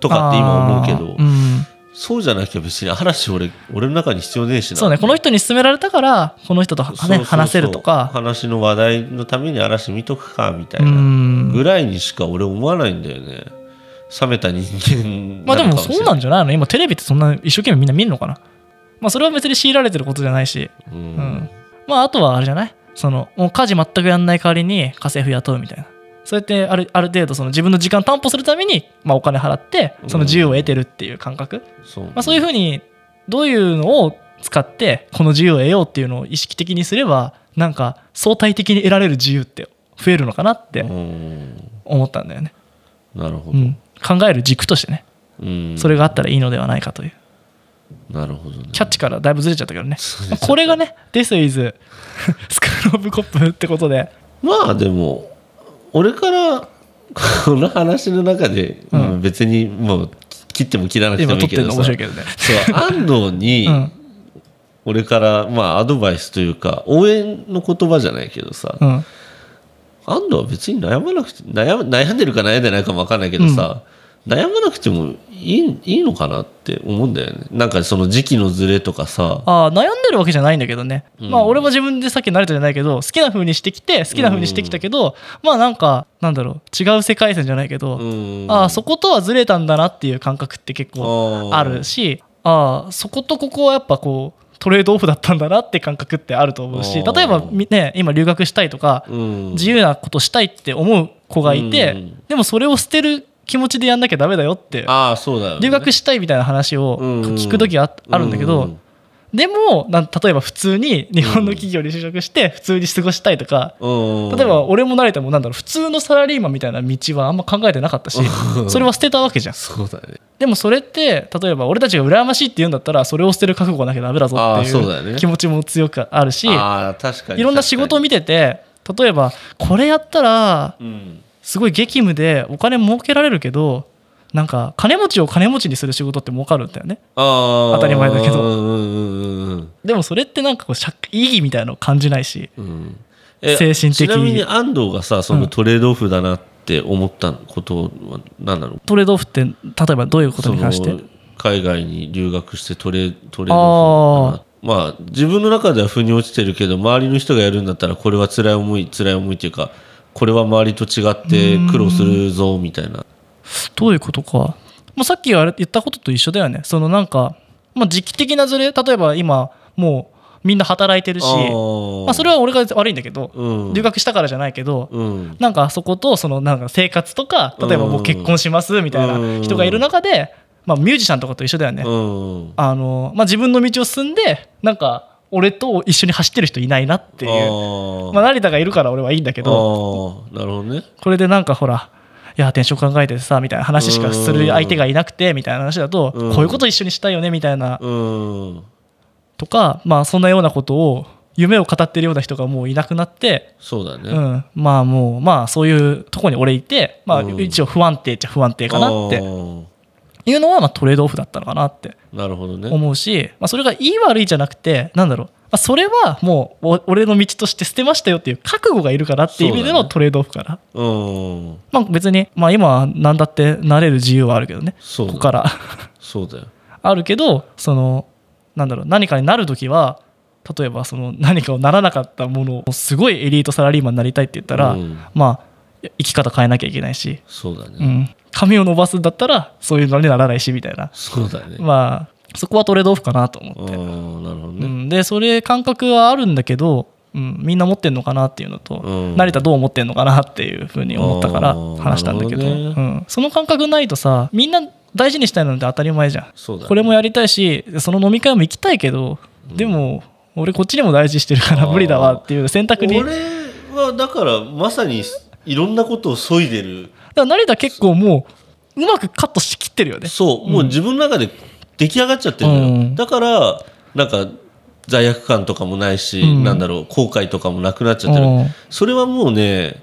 とかって今思うけど、うん。そうじゃなきゃ別に嵐俺、俺の中に必要ねえしな。そうねこの人に勧められたからこの人とはね話せるとか。話の話題のために嵐見とくかみたいうな。ん。ぐらいにしか俺思わないんだよね。冷めた人間まあでもそうなんじじゃないの？今テレビってそんな一生懸命みんな見るのかな？まあそれは別に強いられてることじゃないし。ゃ、ううんん、まああとはあれじゃない？そのもう家事全くやんない代わりに家政婦雇うみたいなそうやってあるある程度その自分の時間担保するために、まあ、お金払ってその自由を得てるっていう感覚、そう。まあ、そういうふうにどういうのを使ってこの自由を得ようっていうのを意識的にすればなんか相対的に得られる自由って増えるのかなってうん。思ったんだよね、なるほど、うん、考える軸としてね。うん。それがあったらいいのではないかという。なるほどね。キャッチからだいぶずれちゃったけどね。これがね「This is スクール・オブ・コップ」ってことで。まあでも俺から (laughs) この話の中で、うん。うん別にもう切っても切らなくてもいいけどさ。面白いけどね。そう安藤に (laughs) うん。俺からまあアドバイスというか応援の言葉じゃないけどさ、うん。安藤は別に悩まなくて悩悩んでるか悩んでないかも分かんないけどさ、悩まなくてもいいいいのかなって思うんだよね。なんかその時期のずれとかさ。ああ悩んでるわけじゃないんだけどね、うん。まあ俺も自分でさっき慣れたじゃないけど好きな風にしてきて好きな風にしてきたけど、まあなんかなんだろう。違う世界線じゃないけど、うん。ああそことはずれたんだなっていう感覚って結構あるしああそことここはやっぱこうトレードオフだったんだなって感覚ってあると思うし例えばみね今留学したいとか、うん。自由なことしたいって思う子がいて、うん。でもそれを捨てる気持ちでやんなきゃダメだよってああそうだよ、ね、留学したいみたいな話をうん聞く時ああるんだけど、でもなん例えば普通に日本の企業に就職して普通に過ごしたいとか、うん例えば俺も慣れてもなんだろう普通のサラリーマンみたいな道はあんま考えてなかったしそれは捨てたわけじゃん。そうだね。でもそれって例えば俺たちが羨ましいって言うんだったらそれを捨てる覚悟がなきゃダメだぞっていう気持ちも強くあるしいろんな仕事を見見てて例えばこれやったらうんすごい激務でお金儲けられるけどなんか金持ちを金持ちにする仕事って儲かるんだよね。当たり前だけど。うんうんうんでもそれってなんかこう社意義みたいなのを感じないしうん。え精神的。ちなみに安藤がさそのトレードオフだなって思ったことは何なの？トレードオフって例えばどういうことに関して？海外に留学してトレトレードオフまあ自分の中では腑に落ちてるけど周りの人がやるんだったらこれは辛い思い辛い思いっていうかこれは周りと違って苦労するぞみたいな。どういうことか、まあ、さっきあれ言ったことと一緒だよね。そのなんか、まあ、時期的なズレ。例えば今もうみんな働いてるし。まあ、それは俺が悪いんだけど、うん。留学したからじゃないけど、うん。なんかそことそのなんか生活とか例えばもう結婚しますみたいな人がいる中で、まあ、ミュージシャンとかと一緒だよね、うん。あのまあ、自分の道を進んでなんか俺と一緒に走ってる人いないなっていう。あまあ、成田がいるから俺はいいんだけあどーなるほどね。これでなんかほらいや転職考えてさみたいな話しかする相手がいなくてみたいな話だとうん。こういうこと一緒にしたいよねみたいな。うん。とかまあそんなようなことを夢を語ってるような人がもういなくなって、そうだね、うん、まあもうまあそういうとこに俺いてまあうん。一応不安定っちゃ不安定かなっていうのはまあトレードオフだったのかなってなるほどね。思うし、まあ、それがいい悪いじゃなくてなんだろう、まあ、それはもうお俺の道として捨てましたよっていう覚悟がいるからっていう意味でのトレードオフから、うん。まあ、別に、まあ、今は何だってなれる自由はあるけどねそうだここから。そうだよ。あるけどそのなんだろう何かになる時は例えばその何かをならなかったものをすごいエリートサラリーマンになりたいって言ったら、うん。まあ生き方変えなきゃいけないし、そうだね、うん、髪を伸ばすんだったらそういうのにならないしみたいな。そうだね、まあそこはトレードオフかなと思って。なるほどね、うん、でそれ感覚はあるんだけど、うん、みんな持ってんのかなっていうのと、うん。成田どう思ってんのかなっていうふうに思ったから話したんだけどね。うん、その感覚ないとさみんな大事にしたいのって当たり前じゃん、そうだね。これもやりたいしその飲み会も行きたいけど、でも俺こっちにも大事してるから無理だわっていう選択に俺はだからまさにいろんなことを削いでる。ら成田結構もううまくカットしきってるよね。そう、もう自分の中で出来上がっちゃってるのよ、うん。だからなんか罪悪感とかもないし、うん。なんだろう後悔とかもなくなっちゃってる、うん。それはもうね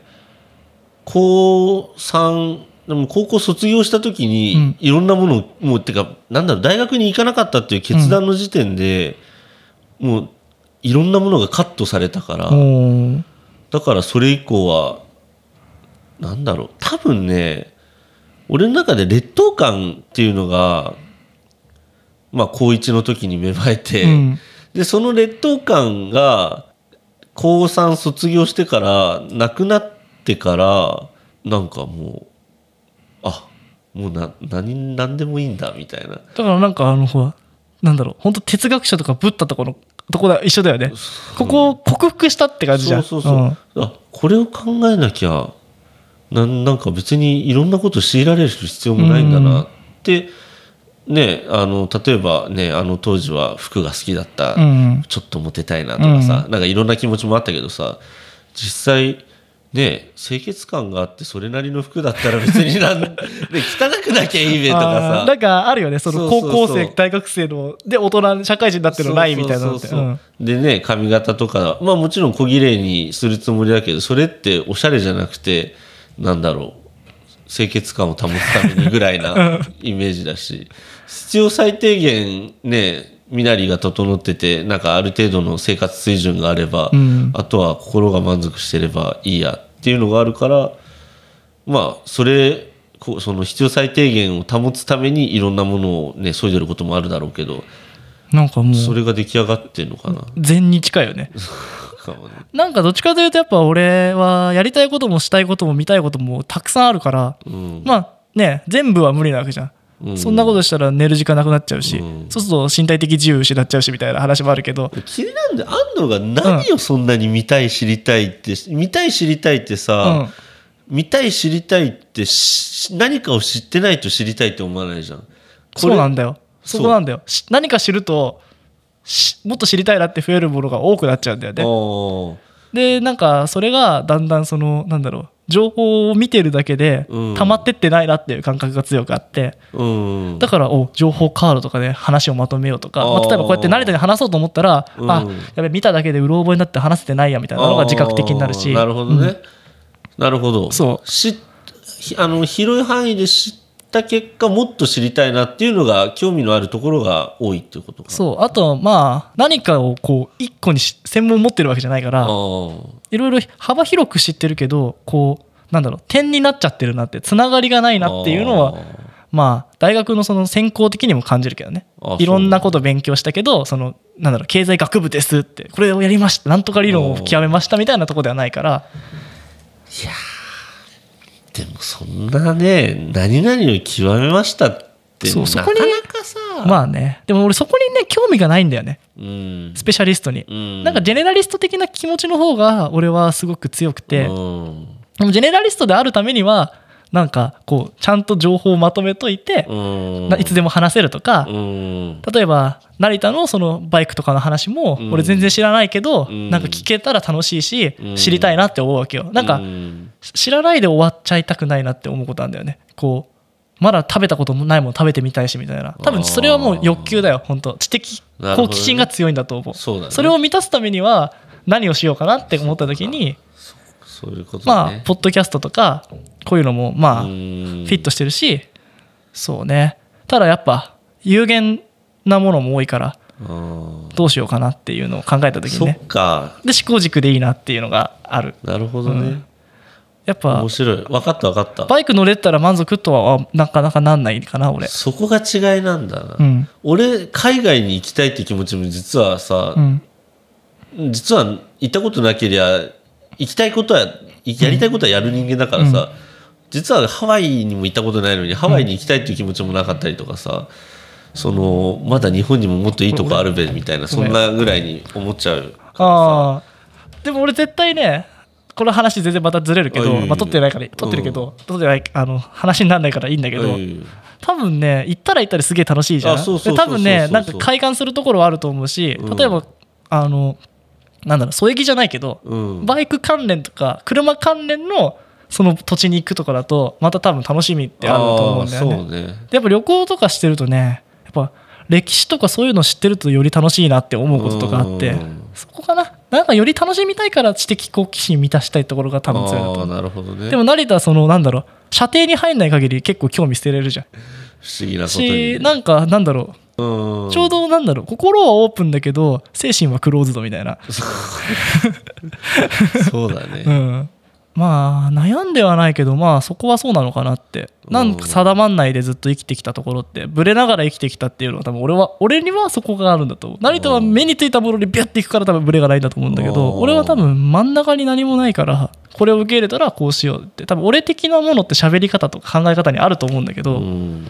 高3でも高校卒業した時に、うん。いろんなものをもうってかなんだろう大学に行かなかったっていう決断の時点で、もういろんなものがカットされたから、うん。だからそれ以降はなんだろう。多分ね俺の中で劣等感っていうのがまあ高1の時に芽生えて、うん。でその劣等感が高3卒業してからなくなってからなんかもうあもうな何何でもいいんだみたいな。だからなんかあのほらなんだろう。本当哲学者とかブッダとかのとこだ一緒だよね。ここを克服したって感じじゃん。そうそうそう、ん。あこれを考えなきゃなんなんか別にいろんなこと強いられる必要もないんだなって、ねあの例えばねあの当時は服が好きだった、うん。ちょっとモテたいなとかさ、なんかいろんな気持ちもあったけどさ実際ね清潔感があってそれなりの服だったら別になんで (laughs) 汚くなきゃいいべとかさ。なんかあるよねその高校生大学生ので大人社会人になってるのないみたいな。でね髪型とかまあもちろん小綺麗にするつもりだけどそれっておしゃれじゃなくてなんだろう清潔感を保つためにぐらいなイメージだし必要最低限ね身なりが整っててなんかある程度の生活水準があれば、ん。あとは心が満足してればいいやっていうのがあるからまあそれその必要最低限を保つためにいろんなものをね削いでることもあるだろうけどなんかもそうれが出来上がってんのかな。禅に近いよね (laughs) かもね。なんかどっちかというとやっぱ俺はやりたいこともしたいことも見たいこともたくさんあるからうん。まあね全部は無理なわけじゃん。うん。そんなことしたら寝る時間なくなっちゃうし、うん。そうすると身体的自由失っちゃうしみたいな話もあるけど、気になんで安藤が何をそんなに見たい知りたいって、見たい知りたいってうさん、、見たい知りたいってし何かを知ってないと知りたいって思わないじゃん。そうなんだよ。そこなんだよ。し何か知るとしもっと知りたいなって増えるものが多くなっちゃうんだよね。でなんかそれがだんだんそのなんだろう情報を見てるだけでうん。溜まってってないなっていう感覚が強くあって、うん。だからお情報カードとかで話をまとめようとか、まあ、例えばこうやって慣れて話そうと思ったら、うん。あやべ見ただけでうろ覚えになって話せてないやみたいなのが自覚的になるし。なるほどね、なるほど。そう。知っひあの広い範囲で知った結果もっと知りたいなっていう。のが興味のあるところが多いっていうことかそう。あとまあ何かをこう一個にし専門持ってるわけじゃないからいろいろ幅広く知ってるけどこうなんだろう点になっちゃってるなってつながりがないなっていうのはまあ大学のその専攻的にも感じるけどね。あいろんなこと勉強したけどそのなんだろう経済学部ですってこれをやりましたなんとか理論を極めましたみたいなところではないからでもそんなね何々を極めましたってそうそこになかなかさ。まあね。でも俺そこにね興味がないんだよね。うん。スペシャリストに、うん。なんかジェネラリスト的な気持ちの方が俺はすごく強くて、うん。でもジェネラリストであるためにはなんかこうちゃんと情報をまとめといて、いつでも話せるとか、うん。例えば成田のそのバイクとかの話もうん。俺全然知らないけど、うん。なんか聞けたら楽しいし、うん。知りたいなって思うわけよ。なんかうん。知らないで終わっちゃいたくないなって思うことなんだよね。こうまだ食べたこともないもの食べてみたいしみたいな。多分それはもう欲求だよ本当知的好奇心が強いんだと思う。そうだね。それを満たすためには何をしようかなって思った時にそういうことまあポッドキャストとかこういうのもまあフフィットしてるしそうね。ただやっぱ有限なものも多いからうんどうしようかなっていうのを考えた時にそっねか。で思考軸でいいなっていうのがある。なるほどね。やっぱ面白い。分かった分かった。バイク乗れたら満足とはなかなかなんないかな俺。そこが違いなんだな。うん。俺海外に行きたいって気持ちも実はさうん。実は行ったことなけりゃ行きたいことはやりたいことはやる人間だからさ、実はハワイにも行ったことないのにハワイに行きたいっていう気持ちもなかったりとかさ、そのまだ日本にももっといいとこあるべみたいなそんなぐらいに思っちゃうああでも俺絶対ねこの話全然またずれるけど、まあ、撮ってないから撮ってるけど、撮ってないあの話にならないからいいんだけど、うん多分ね行ったら行ったらすげえ楽しいじゃん。多分ねなんか快感するところはあると思うしうん。例えば、あのなんだろう狙撃じゃないけど、うん。バイク関連とか車関連のその土地に行くとかだとまた多分楽しみってあると思うんだよね。ね。でやっぱ旅行とかしてるとねやっぱ歴史とかそういうの知ってるとより楽しいなって思うこととかあってうん。そこかな。なんかより楽しみたいから知的好奇心満たしたいところが多分強いなと。なるほどね。でも成田はそのなんだろう射程に入んない限り結構興味捨てれるじゃん。不思議なことに。しなんかなんだろううんちょうどなんだろう心はオープンだけど精神はクローズドみたいな、(laughs) そうだね、うん、まあ悩んではないけどまあそこはそうなのかなって。なんか定まんないでずっと生きてきたところってブレながら生きてきたっていうのは多分俺は俺にはそこがあるんだと思う。成田は目についたものにビャッていくから多分ブレがないんだと思うんだけどうん。俺は多分真ん中に何もないからこれを受け入れたらこうしようって多分俺的なものって喋り方とか考え方にあると思うんだけど、うん。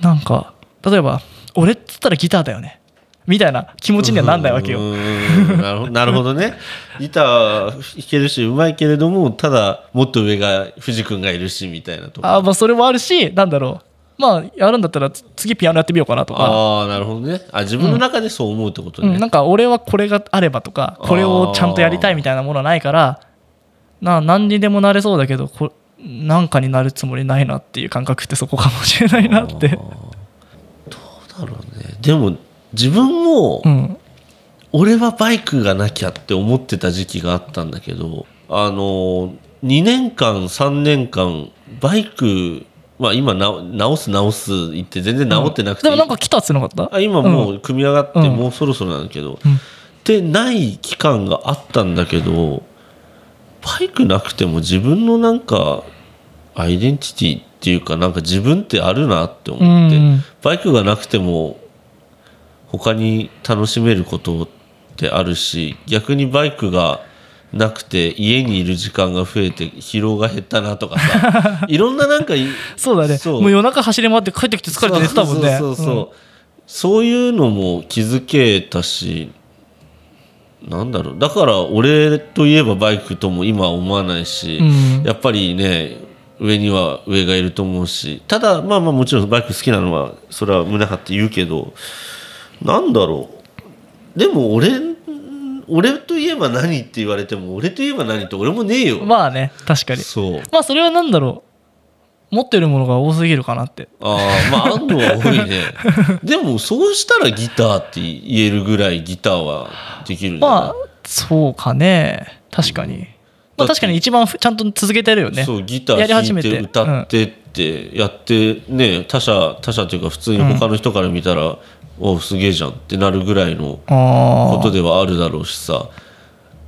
なんか例えば俺っつったらギターだよね。みたいな気持ちにはなんないわけよ。うん (laughs) なるほどね。ギター弾けるしうまいけれどもただもっと上が藤君がいるしみたいなとこあまあそれもあるしなんだろう。まあやるんだったらつ次ピアノやってみようかなとか、ああなるほどね。あ自分の中でそう思うってことね、うん、なんか俺はこれがあればとかこれをちゃんとやりたいみたいなものはないからな何にでもなれそうだけどこなんかになるつもりないなっていう感覚ってそこかもしれないなって。だろうね。でも自分もうん。俺はバイクがなきゃって思ってた時期があったんだけどあの2年間3年間バイクまあ今な直す直す言って全然直ってなくて、でもなんか来たっつってなかった？あ今もう組み上がってうん。もうそろそろなんだけど、うん。でない期間があったんだけどバイクなくても自分のなんかアイデンティティっていうかなんか自分ってあるなって思って、うんバイクがなくても他に楽しめることってあるし逆にバイクがなくて家にいる時間が増えて疲労が減ったなとかさ (laughs) いろんななんかいそうだね。もう夜中走り回って帰ってきて疲れて寝てたもんねそう。そう。そういうのも気づけたしなんだろう。だから俺といえばバイクとも今は思わないし、うん。やっぱりね上には上がいると思うし。ただまあまあもちろんバイク好きなのはそれは胸張って言うけどなんだろう。でも俺俺といえば何って言われても俺といえば何って俺もねえよ、まあね確かに。そう。まあそれはなんだろう。持ってるものが多すぎるかなって。ああまああんのは多いね。(laughs) でもそうしたらギターって言えるぐらいギターはできるんじゃない。まあそうかね。確かに、まあ、確かに一番ふちゃんと続けてるよね。そうギター弾いて歌ってってやってね他者他者というか普通に他の人から見たら、おすげえじゃんってなるぐらいのことではあるだろうしさ。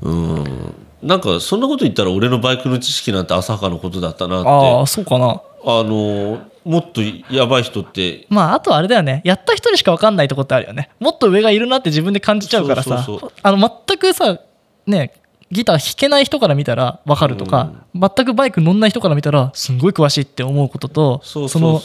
うん。なんかそんなこと言ったら俺のバイクの知識なんて浅はかなことだったなって。ああそうかな。あのもっとやばい人って。まああとはあれだよね。やった人にしか分かんないとこってあるよね。もっと上がいるなって自分で感じちゃうからさ。あの全くさねギター弾けない人から見たら分かるとか、全くバイク乗んない人から見たらすんごい詳しいって思うこととその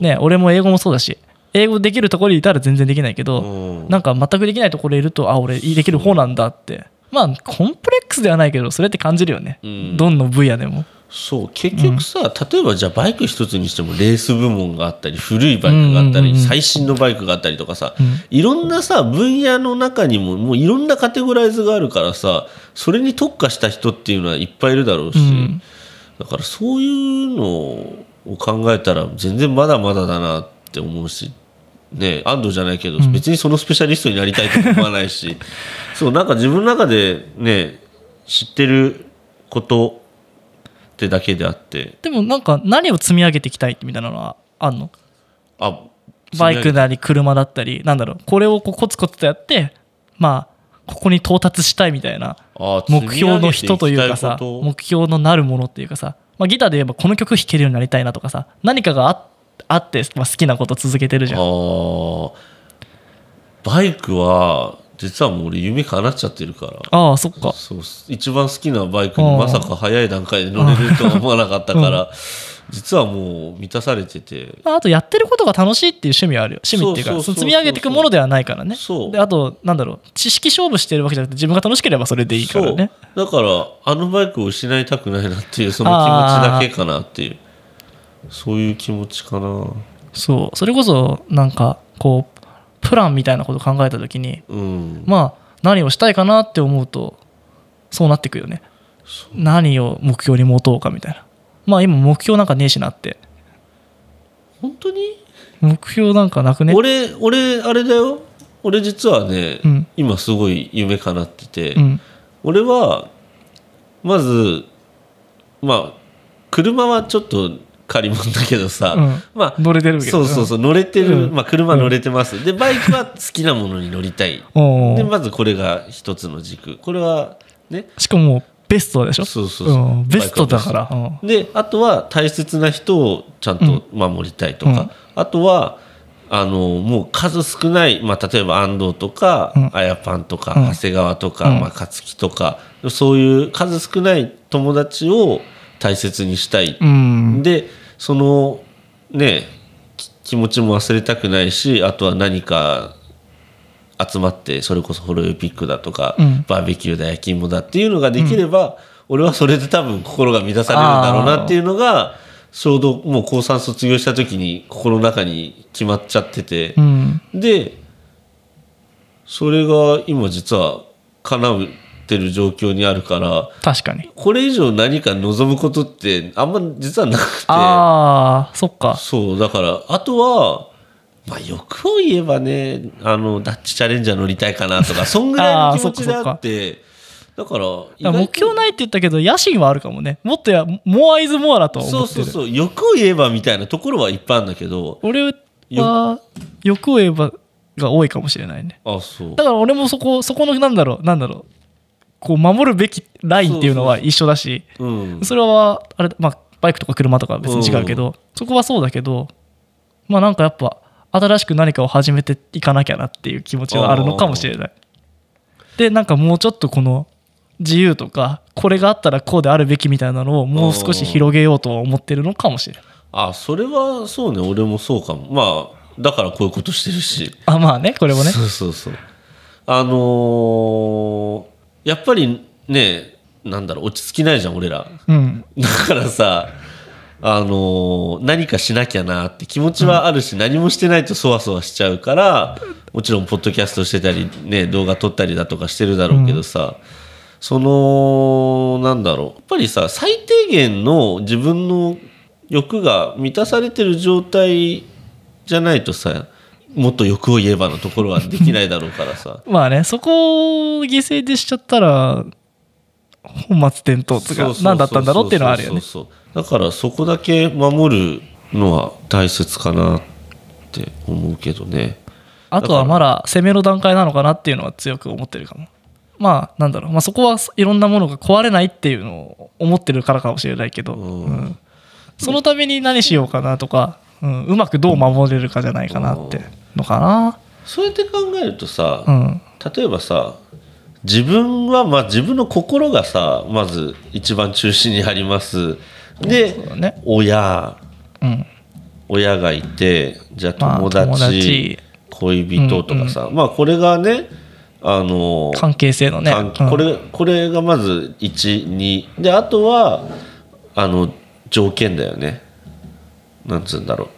ね俺も英語もそうだし英語できるところにいたら全然できないけど、うん。なんか全くできないところにいるとあ俺できる方なんだって。まあコンプレックスではないけどそれって感じるよね、うん。どんの分野でもそう結局さ、例えばじゃあバイク一つにしてもレース部門があったり古いバイクがあったり、うんうんうん最新のバイクがあったりとかさ、うん。いろんなさ分野の中にももういろんなカテゴライズがあるからさそれに特化した人っていうのはいっぱいいるだろうし、うん。だからそういうのを考えたら全然まだまだだなって思うし。ね、安藤じゃないけど、別にそのスペシャリストになりたいとも思わないし。そうなんか自分の中でね知ってることってだけであって。でもなんか何を積み上げていきたいみたいなのはあんの？あバイクなり車だったりなんだろうこれをこうコツコツとやってまあここに到達したいみたいなあ目標の人というかさ目標のなるものっていうかさ、まあ、ギターで言えばこの曲弾けるようになりたいなとかさ何かがああって、まあ、好きなこと続けてるじゃん。バイクは実はもう俺夢叶っちゃってるから。ああそっか。そう一番好きなバイクにまさか早い段階で乗れるとは思わなかったから、実はもう満たされてて。まああとやってることが楽しいっていう趣味はあるよ趣味っていうか積み上げていくものではないからね。そう。であとなんだろう知識勝負してるわけじゃなくて自分が楽しければそれでいいからね。だからあのバイクを失いたくないなっていうその気持ちだけかなっていう。そういう気持ちかな。そう。それこそなんかこうプランみたいなこと考えた時にうん。まあ何をしたいかなって思うとそうなってくよね。何を目標に持とうかみたいな。まあ今目標なんかねえしなって。本当に？目標なんかなくね？俺俺あれだよ。俺実はね、うん。今すごい夢叶ってて、うん。俺はまずまあ車はちょっと借り物だけどさ、うん。まあ乗れてるけど。そうそうそう乗れてる、うん。まあ、車乗れてます、でバイクは好きなものに乗りたい。(laughs) でまずこれが一つの軸。これはねしかもベストでしょ？そうそうそう、ん。ベストだから。であとは大切な人をちゃんと守りたいとか、うん。あとはあのもう数少ない、まあ、例えば安藤とか、うん。あやぱんとか、うん。長谷川とか、うん。まあ、勝木とかそういう数少ない友達を大切にしたい、うん。でそのねき気持ちも忘れたくないしあとは何か集まってそれこそホロヨピックだとか、うん。バーベキューだ焼き芋だっていうのができれば、俺はそれで多分心が満たされるんだろうなっていうのがちょうどもう高3卒業した時に心の中に決まっちゃってて。う、ん。でそれが今実は叶ってる状況にあるから確かに。これ以上何か望むことってあんま実はなくて。ああそっか。そうだからあとはまあ欲を言えばねあのダッチチャレンジャー乗りたいかなとか (laughs) そんぐらいの気持ちであってだから目標ないって言ったけど野心はあるかもね。もっとやモアイズモアだと思ってる。そうそう欲を言えばみたいなところはいっぱいあるんだけど俺は欲を言えばが多いかもしれないね。あそう。だから俺もそこそこのなんだろうなんだろうこう守るべきラインっていうのは一緒だしうんそれはあれ、まあ、バイクとか車とかは別に違うけど、そこはそうだけどまあなんかやっぱ新しく何かを始めていかなきゃなっていう気持ちはあるのかもしれない。でなんかもうちょっとこの自由とかこれがあったらこうであるべきみたいなのをもう少し広げようとは思ってるのかもしれない。あそれはそうね俺もそうかもまあだからこういうことしてるしあまあねこれもね。そうそうそうあのーやっぱりねなんだろう落ち着きないじゃん俺ら。うん。だからさあのー何かしなきゃなって気持ちはあるし、何もしてないとそわそわしちゃうからもちろんポッドキャストしてたり、ね、動画撮ったりだとかしてるだろうけどさ、そのなんだろうやっぱりさ最低限の自分の欲が満たされてる状態じゃないとさもっと欲を言えばのところはできないだろうからさ。(laughs) まあねそこを犠牲でしちゃったら本末転倒とか何だったんだろうっていうのはあるよね。だからそこだけ守るのは大切かなって思うけどね。あとはまだ攻めの段階なのかなっていうのは強く思ってるかも。まあなんだろう、まあ、そこはいろんなものが壊れないっていうのを思ってるからかもしれないけど、うん。うん。そのために何しようかなとか、うん、うまくどう守れるかじゃないかなってのかな？そうやって考えるとさ、うん。例えばさ自分はまあ自分の心がさまず一番中心にあります。でね。親。うん。親がいてじゃあまあ友達,、友達。恋人とかさ、まあこれがねあの関係性のね、うん。関これこれがまず12であとはあの条件だよね。なんつうんだろう。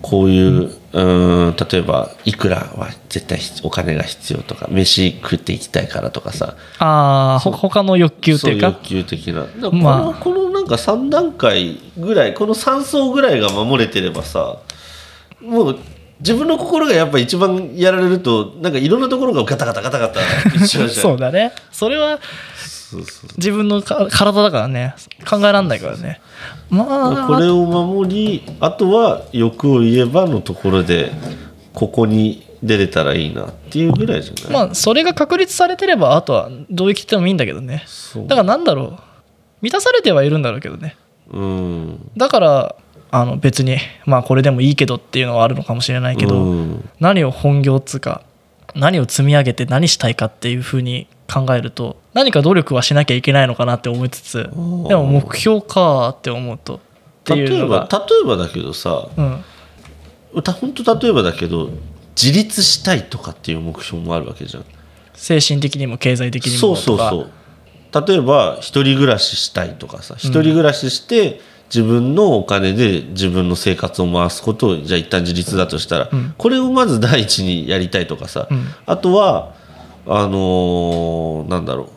こういううーん例えばいくらは絶対お金が必要とか飯食っていきたいからとかさ。ああほ他の欲求っていうかそう欲求的な。この,、まあ。このなんか3段階ぐらいこの3層ぐらいが守れてればさもう自分の心がやっぱ一番やられるとなんかいろんなところがガタガタガタガタそうだね。それはそうそう自分のか体だからね。考えられないからね。まあこれを守りあとは欲を言えばのところでここに出れたらいいなっていうぐらいじゃない、まあそれが確立されてればあとはどう生きてもいいんだけどね。だからなんだろう。満たされてはいるんだろうけどね。うん。だからあの別にまあこれでもいいけどっていうのはあるのかもしれないけど、うん。何を本業っつうか何を積み上げて何したいかっていうふうに考えると何か努力はしなきゃいけないのかなって思いつつー。でも目標かって思うと例えば例えばだけどさうん、た本当例えばだけど自立したいとかっていう目標もあるわけじゃん。精神的にも経済的にそうもとか。そうそう。例えば一人暮らししたいとかさ一人暮らしして自分のお金で自分の生活を回すことをじゃあ一旦自立だとしたら、うん。これをまず第一にやりたいとかさ、うん。あとはあのーなんだろ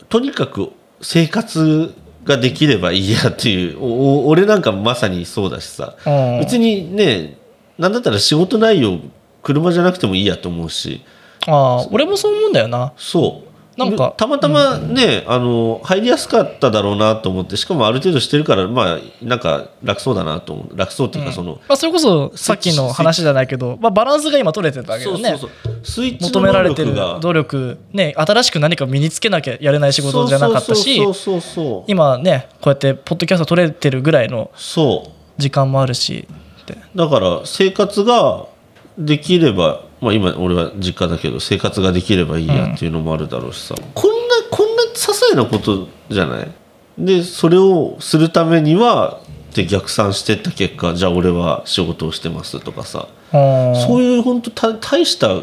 う。とにかく生活ができればいいやっていう俺なんかまさにそうだしさ。うん。別にねなんだったら仕事内容車じゃなくてもいいやと思うし。ああ俺もそう思うんだよな。そうなんか。たまたまね、あの入りやすかっただろうなと思ってしかもある程度してるからまあなんか楽そうだなと思う。楽そうっていうかその、まあ、それこそさっきの話じゃないけど、まあ、バランスが今取れてたわけどね。求められてる努力ね新しく何か身につけなきゃやれない仕事じゃなかったし今ねこうやってポッドキャスト取れてるぐらいのそう。時間もあるしだから生活ができればまあ今俺は実家だけど生活ができればいいやっていうのもあるだろうしさ、こんなこんな些細なことじゃない？でそれをするためにはで逆算してった結果じゃあ俺は仕事をしてますとかさ。そういう本当た大した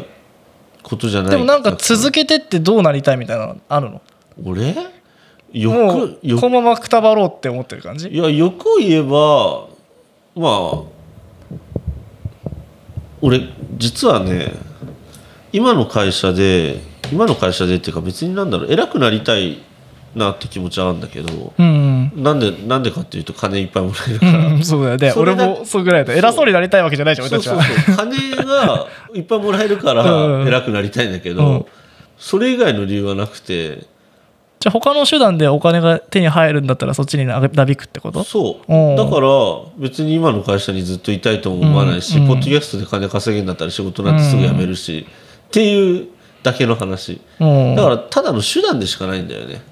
ことじゃない。でもなんか続けてってどうなりたいみたいなのあるの？俺？も欲う欲。このままくたばろうって思ってる感じ？いや欲を言えばまあ俺実はね今の会社で今の会社でっていうか別になんだろう偉くなりたいなって気持ちはあるんだけどうん、なんでなんでかっていうと金いっぱいもらえるうから、ん、そうだよね。俺もそうぐらいだ偉そうになりたいわけじゃないじゃん俺たちは。金がいっぱいもらえるかうんら偉くなりたいんだけど、うん。それ以外の理由はなくてじゃあ他の手段でお金が手に入るんだったらそっちにななびくってこと？そう。うん。だから別に今の会社にずっといたいとも思わないし、うん。ポッドキャストで金稼げんだったら仕事なんてすぐ辞めるし、っていうだけの話。うん。だからただの手段でしかないんだよね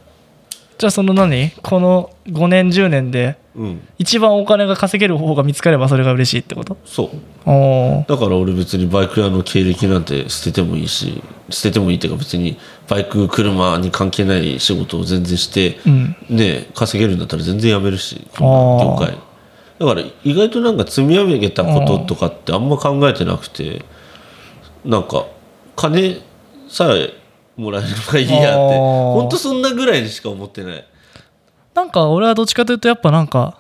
じゃあその何？この5年10年でうん。一番お金が稼げる方法が見つかればそれが嬉しいってこと？そう。おー。だから俺別にバイク屋の経歴なんて捨ててもいいし捨ててもいいっていうか別にバイク車に関係ない仕事を全然して、うん。ね稼げるんだったら全然辞めるし業界。だから意外となんか積み上げたこととかってあんま考えてなくてなんか金さえもらえればいいやって。ほんとそんなぐらいにしか思ってない。なんか俺はどっちかというとやっぱなんか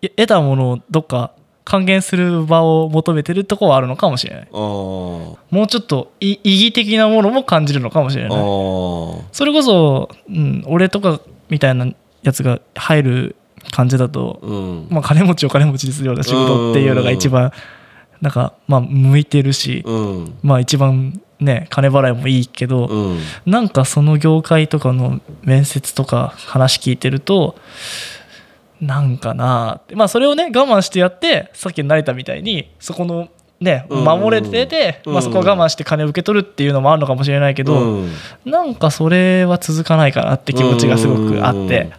い得たものをどっか還元する場を求めてるとこはあるのかもしれない。もうちょっとい意義的なものも感じるのかもしれあない。ー。それこそ、うん、俺とかみたいなやつが入る感じだと、うん。まあ、金持ちお金持ちにするような仕事っていうのが一番なんかまあ向いてるし、うん。まあ一番ね金払いもいいけど、うん。なんかその業界とかの面接とか話聞いてるとなんかなって。まあそれをね我慢してやってさっきの成田みたいにそこのねうん。守れてて、うん。まあ、そこは我慢して金を受け取るっていうのもあるのかもしれないけど、うん。なんかそれは続かないかなって気持ちがすごくあって、うん。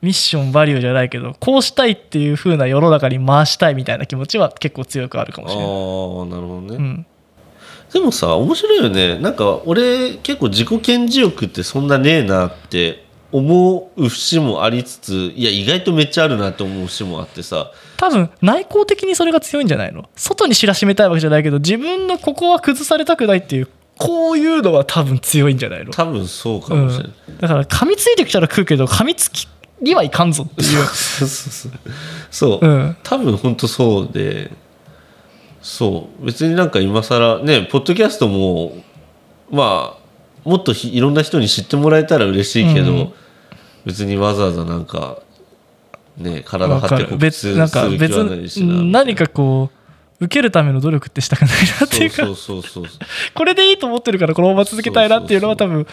ミッションバリューじゃないけどこうしたいっていう風な世の中に回したいみたいな気持ちは結構強くあるかもああしれない。ーなるほどね、うんでもさ面白いよね。なんか俺結構自己顕示欲ってそんなねえなって思う節もありつついや意外とめっちゃあるなって思う節もあってさ。多分内向的にそれが強いんじゃないの？外に知らしめたいわけじゃないけど自分のここは崩されたくないっていうこういうのは多分強いんじゃないの？多分そうかもしれない、うん、だから噛みついてきたら食うけど噛みつきにはいかんぞっていう、そうそうそうそう、う。ん、多分本当そうでそう。別になんか今更ねポッドキャストもまあもっとひいろんな人に知ってもらえたら嬉しいけど、うん。別にわざわざなんかね体張って告する気はないしなに何かこう受けるための努力ってしたくないなっていうか。そうそうそうこれでいいと思ってるからこのまま続けたいなっていうのは多分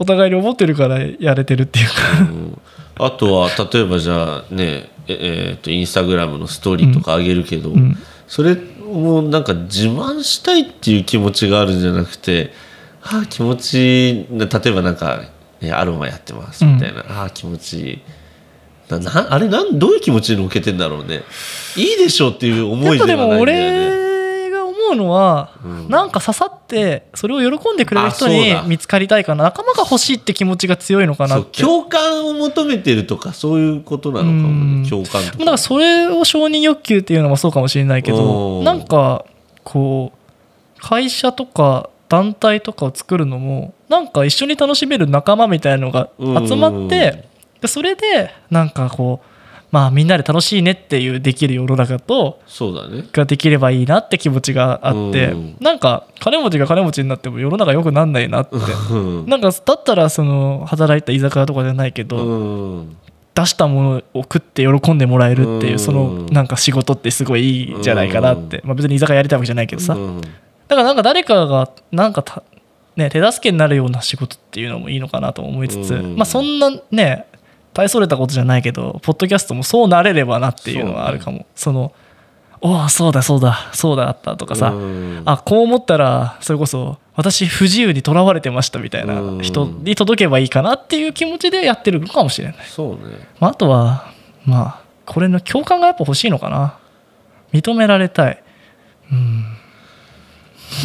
お互いに思ってるからやれてるっていうか。うん。あとは例えばじゃあねええーとインスタグラムのストーリーとか上げるけど、んそれもなんか自慢したいっていう気持ちがあるんじゃなくてああ気持ちいいな例えばなんか、ね、アロマやってますみたいな、ああ気持ちいい。ななあれなんどういう気持ちで乗っけてんだろうね。いいでしょっていう思いではないんだよね。のは、うん。なんか刺さってそれを喜んでくれる人に見つかりたいかな。仲間が欲しいって気持ちが強いのかなって。共感を求めてるとかそういうことなのかもうん。ね共感とか。だからそれを承認欲求っていうのもそうかもしれないけおどー。なんかこう会社とか団体とかを作るのもなんか一緒に楽しめる仲間みたいなのが集まってでそれでなんかこうまあみんなで楽しいねっていうできる世の中とそうだね。ができればいいなって気持ちがあってうん。なんか金持ちが金持ちになっても世の中良くなんないなって。うん。なんかだったらその働いた居酒屋とかじゃないけど、うん。出したものを食って喜んでもらえるっていううん。そのなんか仕事ってすごいいいんじゃないかなって、まあ、別に居酒屋やりたいわけじゃないけどさ、うん。だからなんか誰かがなんかた、ね、手助けになるような仕事っていうのもいいのかなと思いつつ、うん。まあそんなね大それたことじゃないけどポッドキャストもそうなれればなっていうのはあるかも。そ,、のおおそうだそうだそうだあったとかさ、うん。あこう思ったらそれこそ私不自由にとらわれてましたみたいなうん。人に届けばいいかなっていう気持ちでやってるのかもしれない。そうね。まあ、あとはまあこれの共感がやっぱ欲しいのかな。認められたい。うん。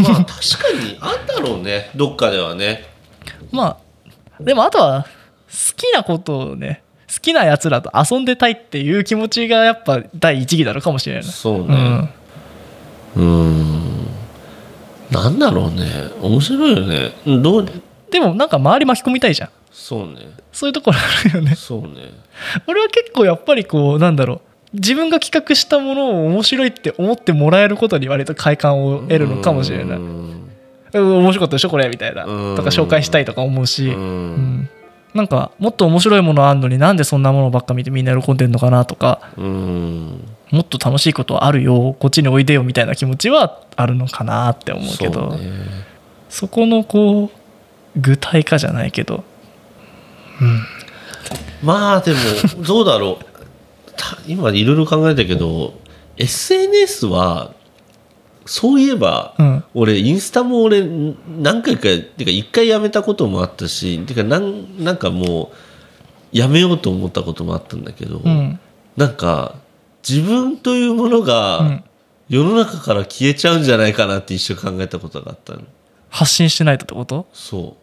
まあ確かにあんだろうね。どっかではね。(laughs) まあでもあとは好きなことをね好きなやつらと遊んでたいっていう気持ちがやっぱ第一義なのかもしれないそうね。うん。うん。なんだろうね。面白いよね。うんどう？でもなんか周り巻き込みたいじゃん。そうね。そういうところあるよね。そうね。俺は結構やっぱりこうなんだろう。自分が企画したものを面白いって思ってもらえることに割と快感を得るのかもしれない。面白かったでしょこれみたいな。うん。とか紹介したいとか思うし、ううんんなんかもっと面白いものあんのになんでそんなものばっか見てみんな喜んでんのかなとかうん。もっと楽しいことあるよこっちにおいでよみたいな気持ちはあるのかなって思うけどね。そこのこう具体化じゃないけど。まあでもどうだろう。た今いろいろ考えたけど SNS はそういえば、うん。俺インスタも俺ん何回かてか一回やめたこともあったしてかなんなんかもうやめようと思ったこともあったんだけど、うん。なんか自分というものうがん。世の中から消えちゃうんじゃないかなって一瞬考えたことがあったの。発信してないとってこと？そ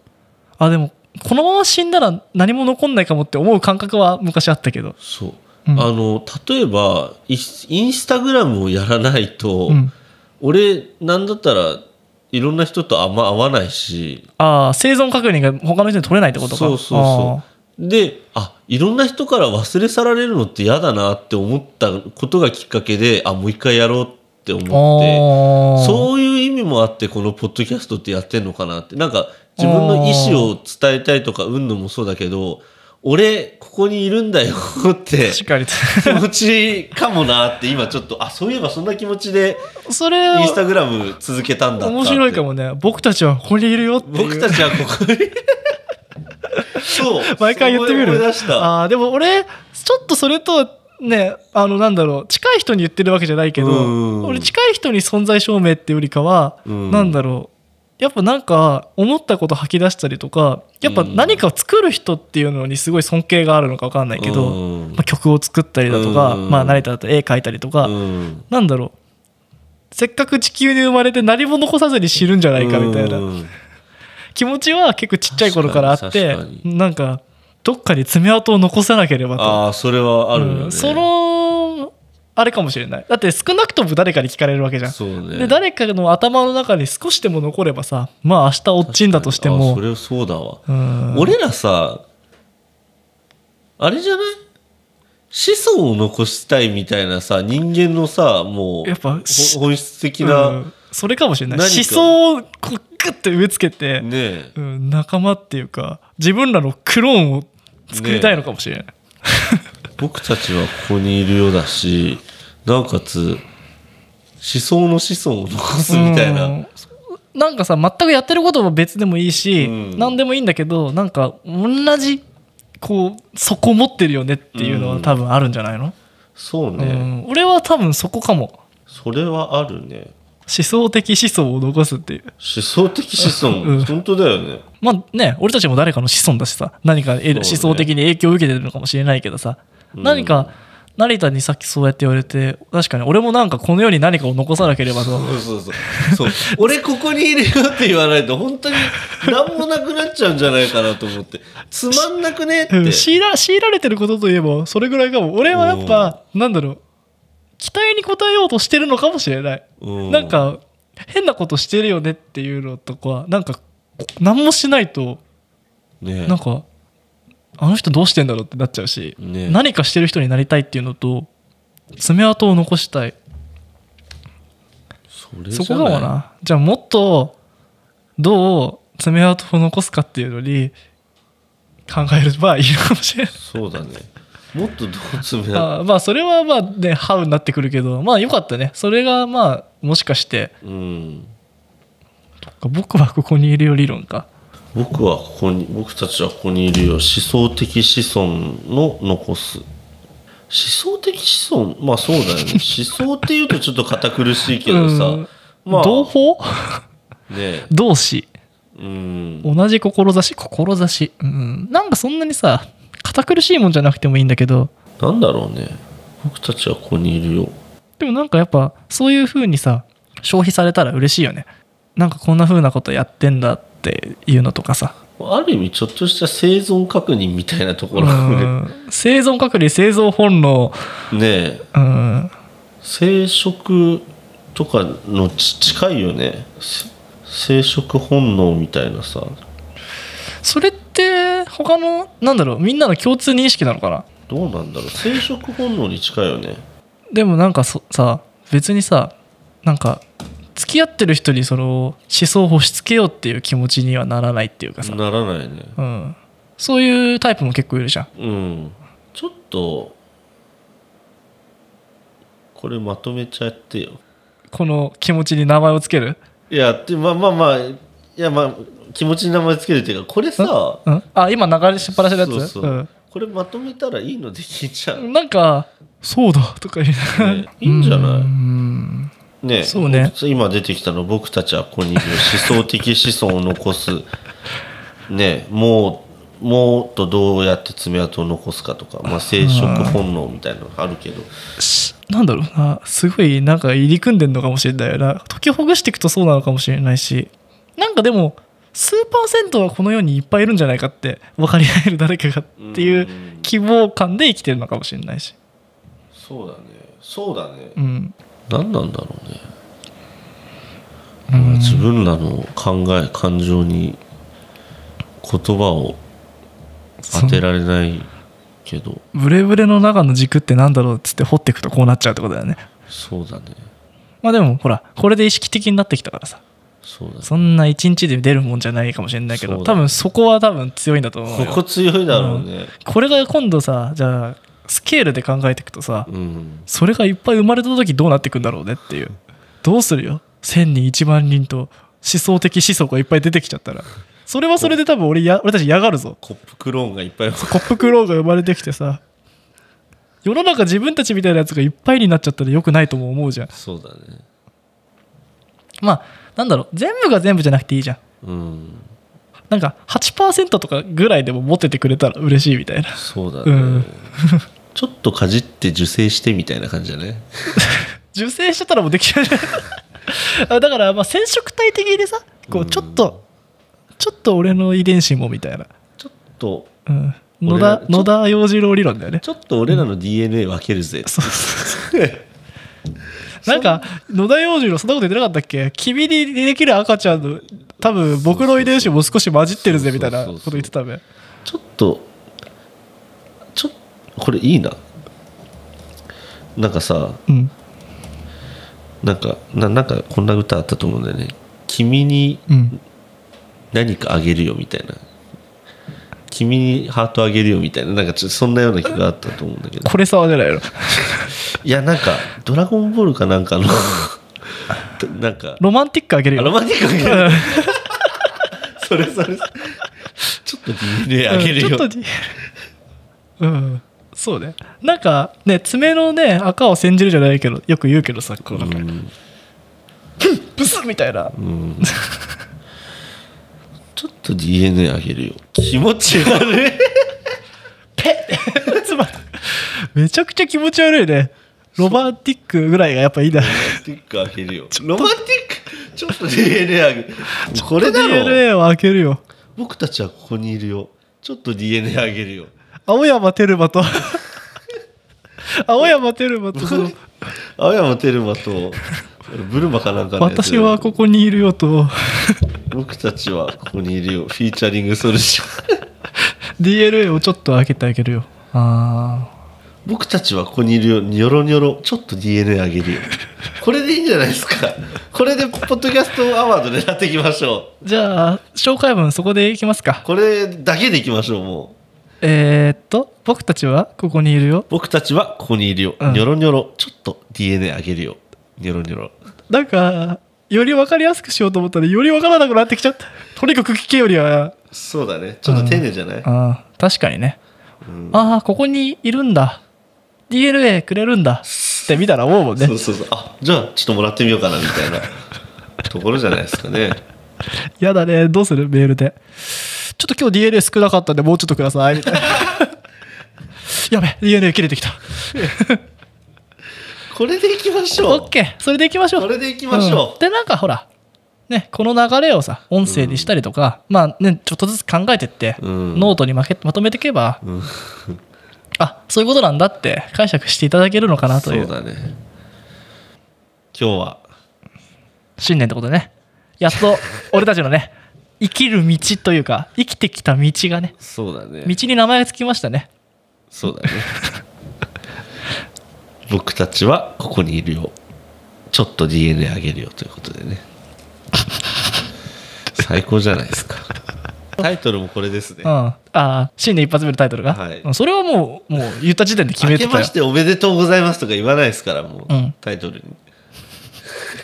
あでもこのまま死んだら何も残んないかもって思う感覚は昔あったけど。うそう、うん。あの例えばインスタグラムをやらないと、うん俺なんだったらいろんな人とあんま会わないし。ああ生存確認が他の人に取れないってことか。そうそうそう。であいろんな人から忘れ去られるのって嫌だなって思ったことがきっかけであもう一回やろうって思って。そういう意味もあってこのポッドキャストってやってんのかなって。なんか自分の意思を伝えたいとかうんのもそうだけど俺ここにいるんだよって確かに。気持ちかもなって今ちょっとあそういえばそんな気持ちでそれインスタグラム続けたんだ面白いかもね。僕たちはここにいるよっていう。僕たちはここにそう。(laughs) 毎回言ってみる。あーでも俺ちょっとそれとねあのなんだろう。近い人に言ってるわけじゃないけど、うん俺近い人に存在証明ってよりかは、うん。なんだろうやっぱなんか思ったこと吐き出したりとかやっぱ何かを作る人っていうのにすごい尊敬があるのか分かんないけど、うん。まあ、曲を作ったりだとか、うん。まあ、成田だと絵描いたりとか、うん。なんだろう。せっかく地球に生まれて何も残さずに死ぬんじゃないかみたいな。うん。気持ちは結構ちっちゃい頃からあってなんかどっかに爪痕を残さなければと。ああそれはあるよね、うん。そのあれかもしれない。だって少なくとも誰かに聞かれるわけじゃん、そうね。で誰かの頭の中に少しでも残ればさまあ明日落ちんだとしてあもそれそうだわ、うん。俺らさあれじゃない？子孫を残したいみたいなさ人間のさもうやっぱ本質的な、うん。それかもしれない。何か。思想をこうグッて植え付けて、ねえ。うん、仲間っていうか自分らのクローンを作りたいのかもしれない、僕たちはここにいるようだしなおかつ思想の子孫を残すみたいな、うん。なんかさ全くやってることも別でもいいし、うん。何でもいいんだけどなんか同じこうそこ持ってるよねっていうのは多分あるんじゃないの、うそうね、ん。俺は多分そこかも。それはあるね。思想的思想を残すっていう。思想的子孫、うん。本当だよね。まあね俺たちも誰かの子孫だしさ何か思想的に影響を受けてるのかもしれないけどさ、うん。何か成田にさっきそうやって言われて確かに俺もなんかこの世に何かを残さなければと。そうそうそう。そう。(laughs) 俺ここにいるよって言わないと本当に何もなくなっちゃうんじゃないかなと思って。つまんなくねって、う (laughs) ん強いら強いられてることといえばそれぐらいかも俺はやっぱなんだろう。期待に応えようとしてるのかもしれない、うん。なんか変なことしてるよねっていうのとかなんか何もしないとねなんかあの人どうしてんだろうってなっちゃうし、ね。何かしてる人になりたいっていうのと爪痕を残したい。そこかもな。じゃあもっとどう爪痕を残すかっていうのに考えればいいのかもしれない。そうだね。もっとどう詰めあまあそれはまあねハウになってくるけどまあよかったね。それがまあもしかして。うん。僕はここにいるよ理論か僕はここに僕たちはここにいるよ。思想的子孫の残す。思想的子孫？まあそうだよね。(laughs) 思想っていうとちょっと堅苦しいけどさ、うん。まあ。同胞？ね同志？うん。同じ志？志？うん。なんかそんなにさ堅苦しいもんじゃなくてもいいんだけど。なんだろうね。僕たちはここにいるよ。でもなんかやっぱそういう風にさ消費されたら嬉しいよね。なんかこんな風なことやってんだっていうのとかさ。ある意味ちょっとした生存確認みたいなところ生存確認生存本能。ねえ。うん。生殖とかのち近いよね。せ生殖本能みたいなさ。それって他のなんだろうみんなの共通認識なのかな？どうなんだろう。生殖本能に近いよね。でもなんかそさ別にさなんか付き合ってる人にその思想を押し付けようっていう気持ちにはならないっていうかさ、ならないね。うん、そういうタイプも結構いるじゃん。うん。ちょっとこれまとめちゃってよ。この気持ちに名前をつける？いやでまあまあまあいやまあ気持ちに名前つけるっていうかこれさうん、あ今流れしっぱなしのやつ？そうそう、これまとめたらいいのできんじゃうんん、なんか「そうだ」とか言う。ねいいんじゃない？うんねそうね。今出てきたの僕たちはここにいる思想的子孫を残す。(laughs) ねもうもっとどうやって爪痕を残すかとか、まあ、生殖本能みたいなのがあるけど。しなんだろうな。すごいなんか入り組んでんのかもしれないよな。解きほぐしていくとそうなのかもしれないし。なんかでも数パーセントはこの世にいっぱいいるんじゃないかって分かり合える誰かがっていう希望感で生きてるのかもしれないし。そうだね。そうだね。うん何なんだろうね、自分らの考え感情に言葉を当てられないけど。ブレブレの中の軸ってなんだろうっつって掘っていくとこうなっちゃうってことだよね。そうだね。まあでもほらこれで意識的になってきたからさ。そね。そんな一日で出るもんじゃないかもしれないけど、ね。多分そこは多分強いんだと思うこよこ強いだろうね。これが今度さじゃあスケールで考えていくとさ、うん。それがいっぱい生まれた時どうなっていくんだろうねっていう。どうするよ？1000人1万人と思想的思想がいっぱい出てきちゃったら。それはそれで多分俺や俺たち嫌がるぞ。コップクローンがいっぱい。コップクローンが生まれてきてさ。世の中自分たちみたいなやつがいっぱいになっちゃったらよくないとも思うじゃん。そうだね。まあなんだろう。全部が全部じゃなくていいじゃん。うん。なんか8%とかぐらいでも持っててくれたら嬉しいみたいな。そうだね、うんちょっとかじって受精してみたいな感じだね (laughs) 受精してたらもうできちゃうあだからまあ染色体的にさこううん。ちょっとちょっと俺の遺伝子もみたいな、ちょっとうん、野田野田洋次郎理論だよね。ちょっと俺らの DNA 分けるぜ、そう。そうなんか野田洋次郎そんなこと言ってなかったっけ？君にできる赤ちゃんの多分僕の遺伝子も少し混じってるぜみたいなこと言ってたべ。ちょっとちょこれいいな。なんかさうん。なんかななんかこんな歌あったと思うんだよね「君にうん。何かあげるよ」みたいな「君にハートあげるよ」みたいな。なんかちょそんなような曲があったと思うんだけど。これ沢じゃないの？いやなんか「ドラゴンボール」かなんかの。(laughs) なんか。ロマンティックあげるよ。あロマンティックあげるそれそれ。ちょっと DNA あげるよ、うんちょっと D- うんそうね。なんかね爪のね赤を煎じるじゃないけどよく言うけどさこうなんかうん。(laughs) ブスッみたいな。うん。ちょっと DNA あげるよ。気持ち悪い。つまりめちゃくちゃ気持ち悪いね。ロマンティックぐらいがやっぱいいんだロマンティックあげるよ。ロマンティック？ちょっと DNA あげる。これだろ DNA を開けるよ。僕たちはここにいるよ。ちょっと DNA あげるよ青山テルマと。(laughs) 青山テルマと。その青山テルマとブルマかなんかのやつ。私はここにいるよと。僕たちはここにいるよ。フィーチャリング SoulJa DNA をちょっと開けてあげるよ。あ僕たちはここにいるよ。ニョロニョロ。ちょっと DNA あげるよ。これでいいんじゃないですか。これでポッドキャストアワード狙っていきましょう。ーじゃあ紹介文そこでいきますか。これだけでいきましょうもうえー、っと僕たちはここにいるよ。僕たちはここにいるよ、うん。ニョロニョロちょっと DNA あげるよ。ニョロニョロ。なんかより分かりやすくしようと思ったらより分からなくなってきちゃった。とにかく聞けよりは。そうだね。ちょっと丁寧じゃない、あー確かにね。うん。ああここにいるんだ。DNA くれるんだ。って見たら思うもんね。そうそうそう。あじゃあちょっともらってみようかなみたいなところじゃないですかね。(laughs) やだね。どうする？メールでちょっと今日 DNA 少なかったんでもうちょっとください。みたいなやべ DNA 切れてきた。これでいきましょう。OK それでいきましょう。これでいきましょう。うん。でなんかほらねこの流れをさ音声にしたりとか、まあねちょっとずつ考えてって、うん。ノートにまけまとめていけば、うん。あそういうことなんだって解釈していただけるのかなという。そうだね。今日は。新年ってことでね。やっと俺たちのね (laughs) 生きる道というか生きてきた道がねそうだね。道に名前がつきましたね。そうだね。(laughs) 僕たちはここにいるよ。ちょっと DNA あげるよということでね。(laughs) 最高じゃないですか。タイトルもこれですね。うん、ああ新年一発目のタイトルが、はい。うんそれはもうもう言った時点で決めてたよ。明けましておめでとうございますとか言わないですからもう、うん。タイトルに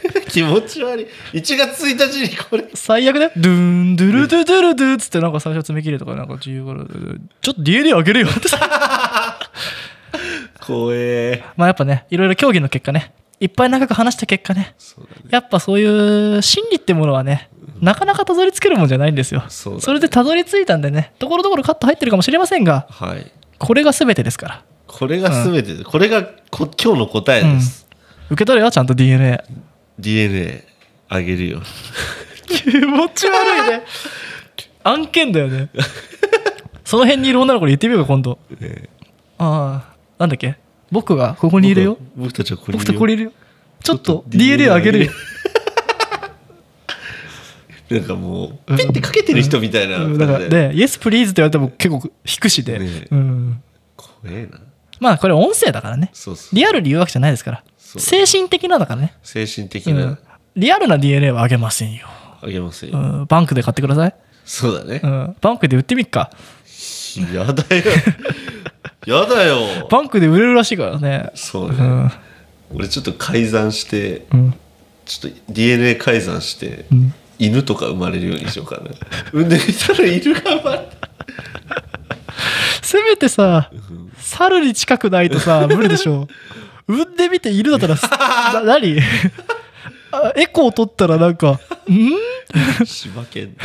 (laughs) 気持ち悪い。1月1日にこれ。最悪だよドゥーンドゥルドゥドゥルドゥっつってなんか最初爪切れとかなんか15ちょっと DNA あげるよって。さ (laughs) 怖え。まあやっぱねいろいろ協議の結果ね。いっぱい長く話した結果ね。ね。やっぱそういう心理ってものはねなかなかたどり着けるもんじゃないんですよ。そね。れでたどり着いたんでねところどころカット入ってるかもしれませんがはい。これが全てですから。これが全てで、これがこ今日の答えです、受け取れよちゃんと DNA DNA あげるよ。(laughs) 気持ち悪いね。案件だよね。その辺にいる女の子に言ってみようか今度。ねああなんだっけ？僕がここにいるよ。僕僕たちはここにい僕るよ。とここにいるよ。ちょっとと DNA あげるよ。(laughs) なんかもうピッてかけてる人みたいなうん。だからね「イエスプリーズ」って言われても結構引くしで、ねうん、怖えな。まあこれ音声だからね。リアルに言うわけじゃないですから精神的なだからね、精神的う、なん。リアルな DNA はあげませんよ、あげますよ、うん、バンクで買ってください、そうだね。う、ん、バンクで売ってみっか。やだよ。(laughs) やだよ。バンクで売れるらしいからね。そうね、うん。俺ちょっと改ざんしてうん。ちょっと DNA 改ざんして、うん。犬とか生まれるようにしようかな。産んでみたら犬が生まれた。(laughs) せめてさ猿に近くないとさ無理でしょ (laughs) 産んでみて犬だったら (laughs) 何？(laughs) あエコー取ったらなんか「ん？柴犬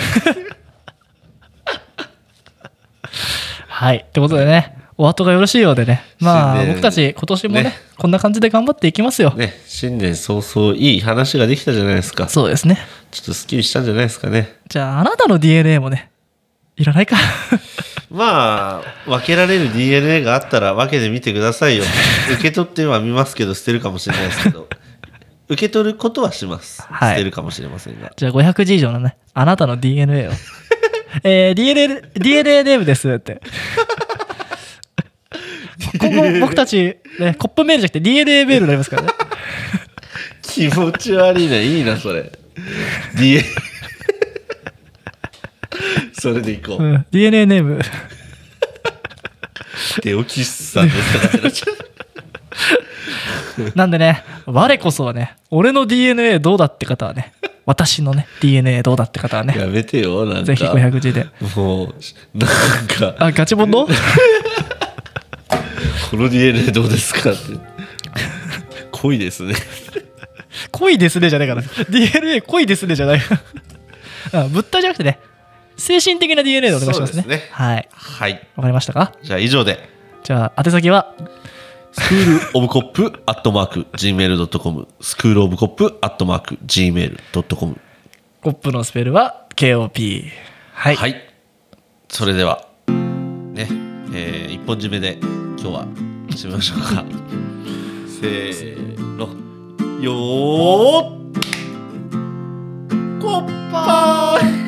はい。ってことでねお後がよろしいようでね。まあ僕たち今年もねねこんな感じで頑張っていきますよ、ね新年早々いい話ができたじゃないですか。そうですね。ちょっとスッキリしたんじゃないですかね。じゃああなたの DNA もねいらないか。まあ分けられる DNA があったら分けてみてくださいよ。受け取ってはみますけど捨てるかもしれないですけど。受け取ることはします、はい。捨てるかもしれませんが。じゃあ500字以上のねあなたの DNA を。えー、DNA, DNA ネームですって。(laughs) 今後僕たち、ね、コップメールじゃなくて DNA メールになりますからね。(laughs) 気持ち悪いないいなそれ。DNA (laughs) それでいこう、うん。DNA ネーム。(laughs) 手置きさんなっちゃう。(laughs) なんでね我こそはね俺の DNA どうだって方はね私のね DNA どうだって方はねやめてよなんか。ぜひ500字で。もうなんか。あガチモンのこの DNA どうですかって。濃いですね。恋ですねじゃないかな DNA 恋ですねじゃない。あ物体じゃなくてね精神的な DNA でお願いしますね。すね。はい。はい。わかりましたか？じゃあ以上で。じゃあ、宛先は？スクールオブコップアットマーク Gmail.com スクールオブコップアットマーク Gmail.com コップのスペルは KOP はい、はい、それではねえー、一本締めで今日は締めましょうか。せーの。よーコッパー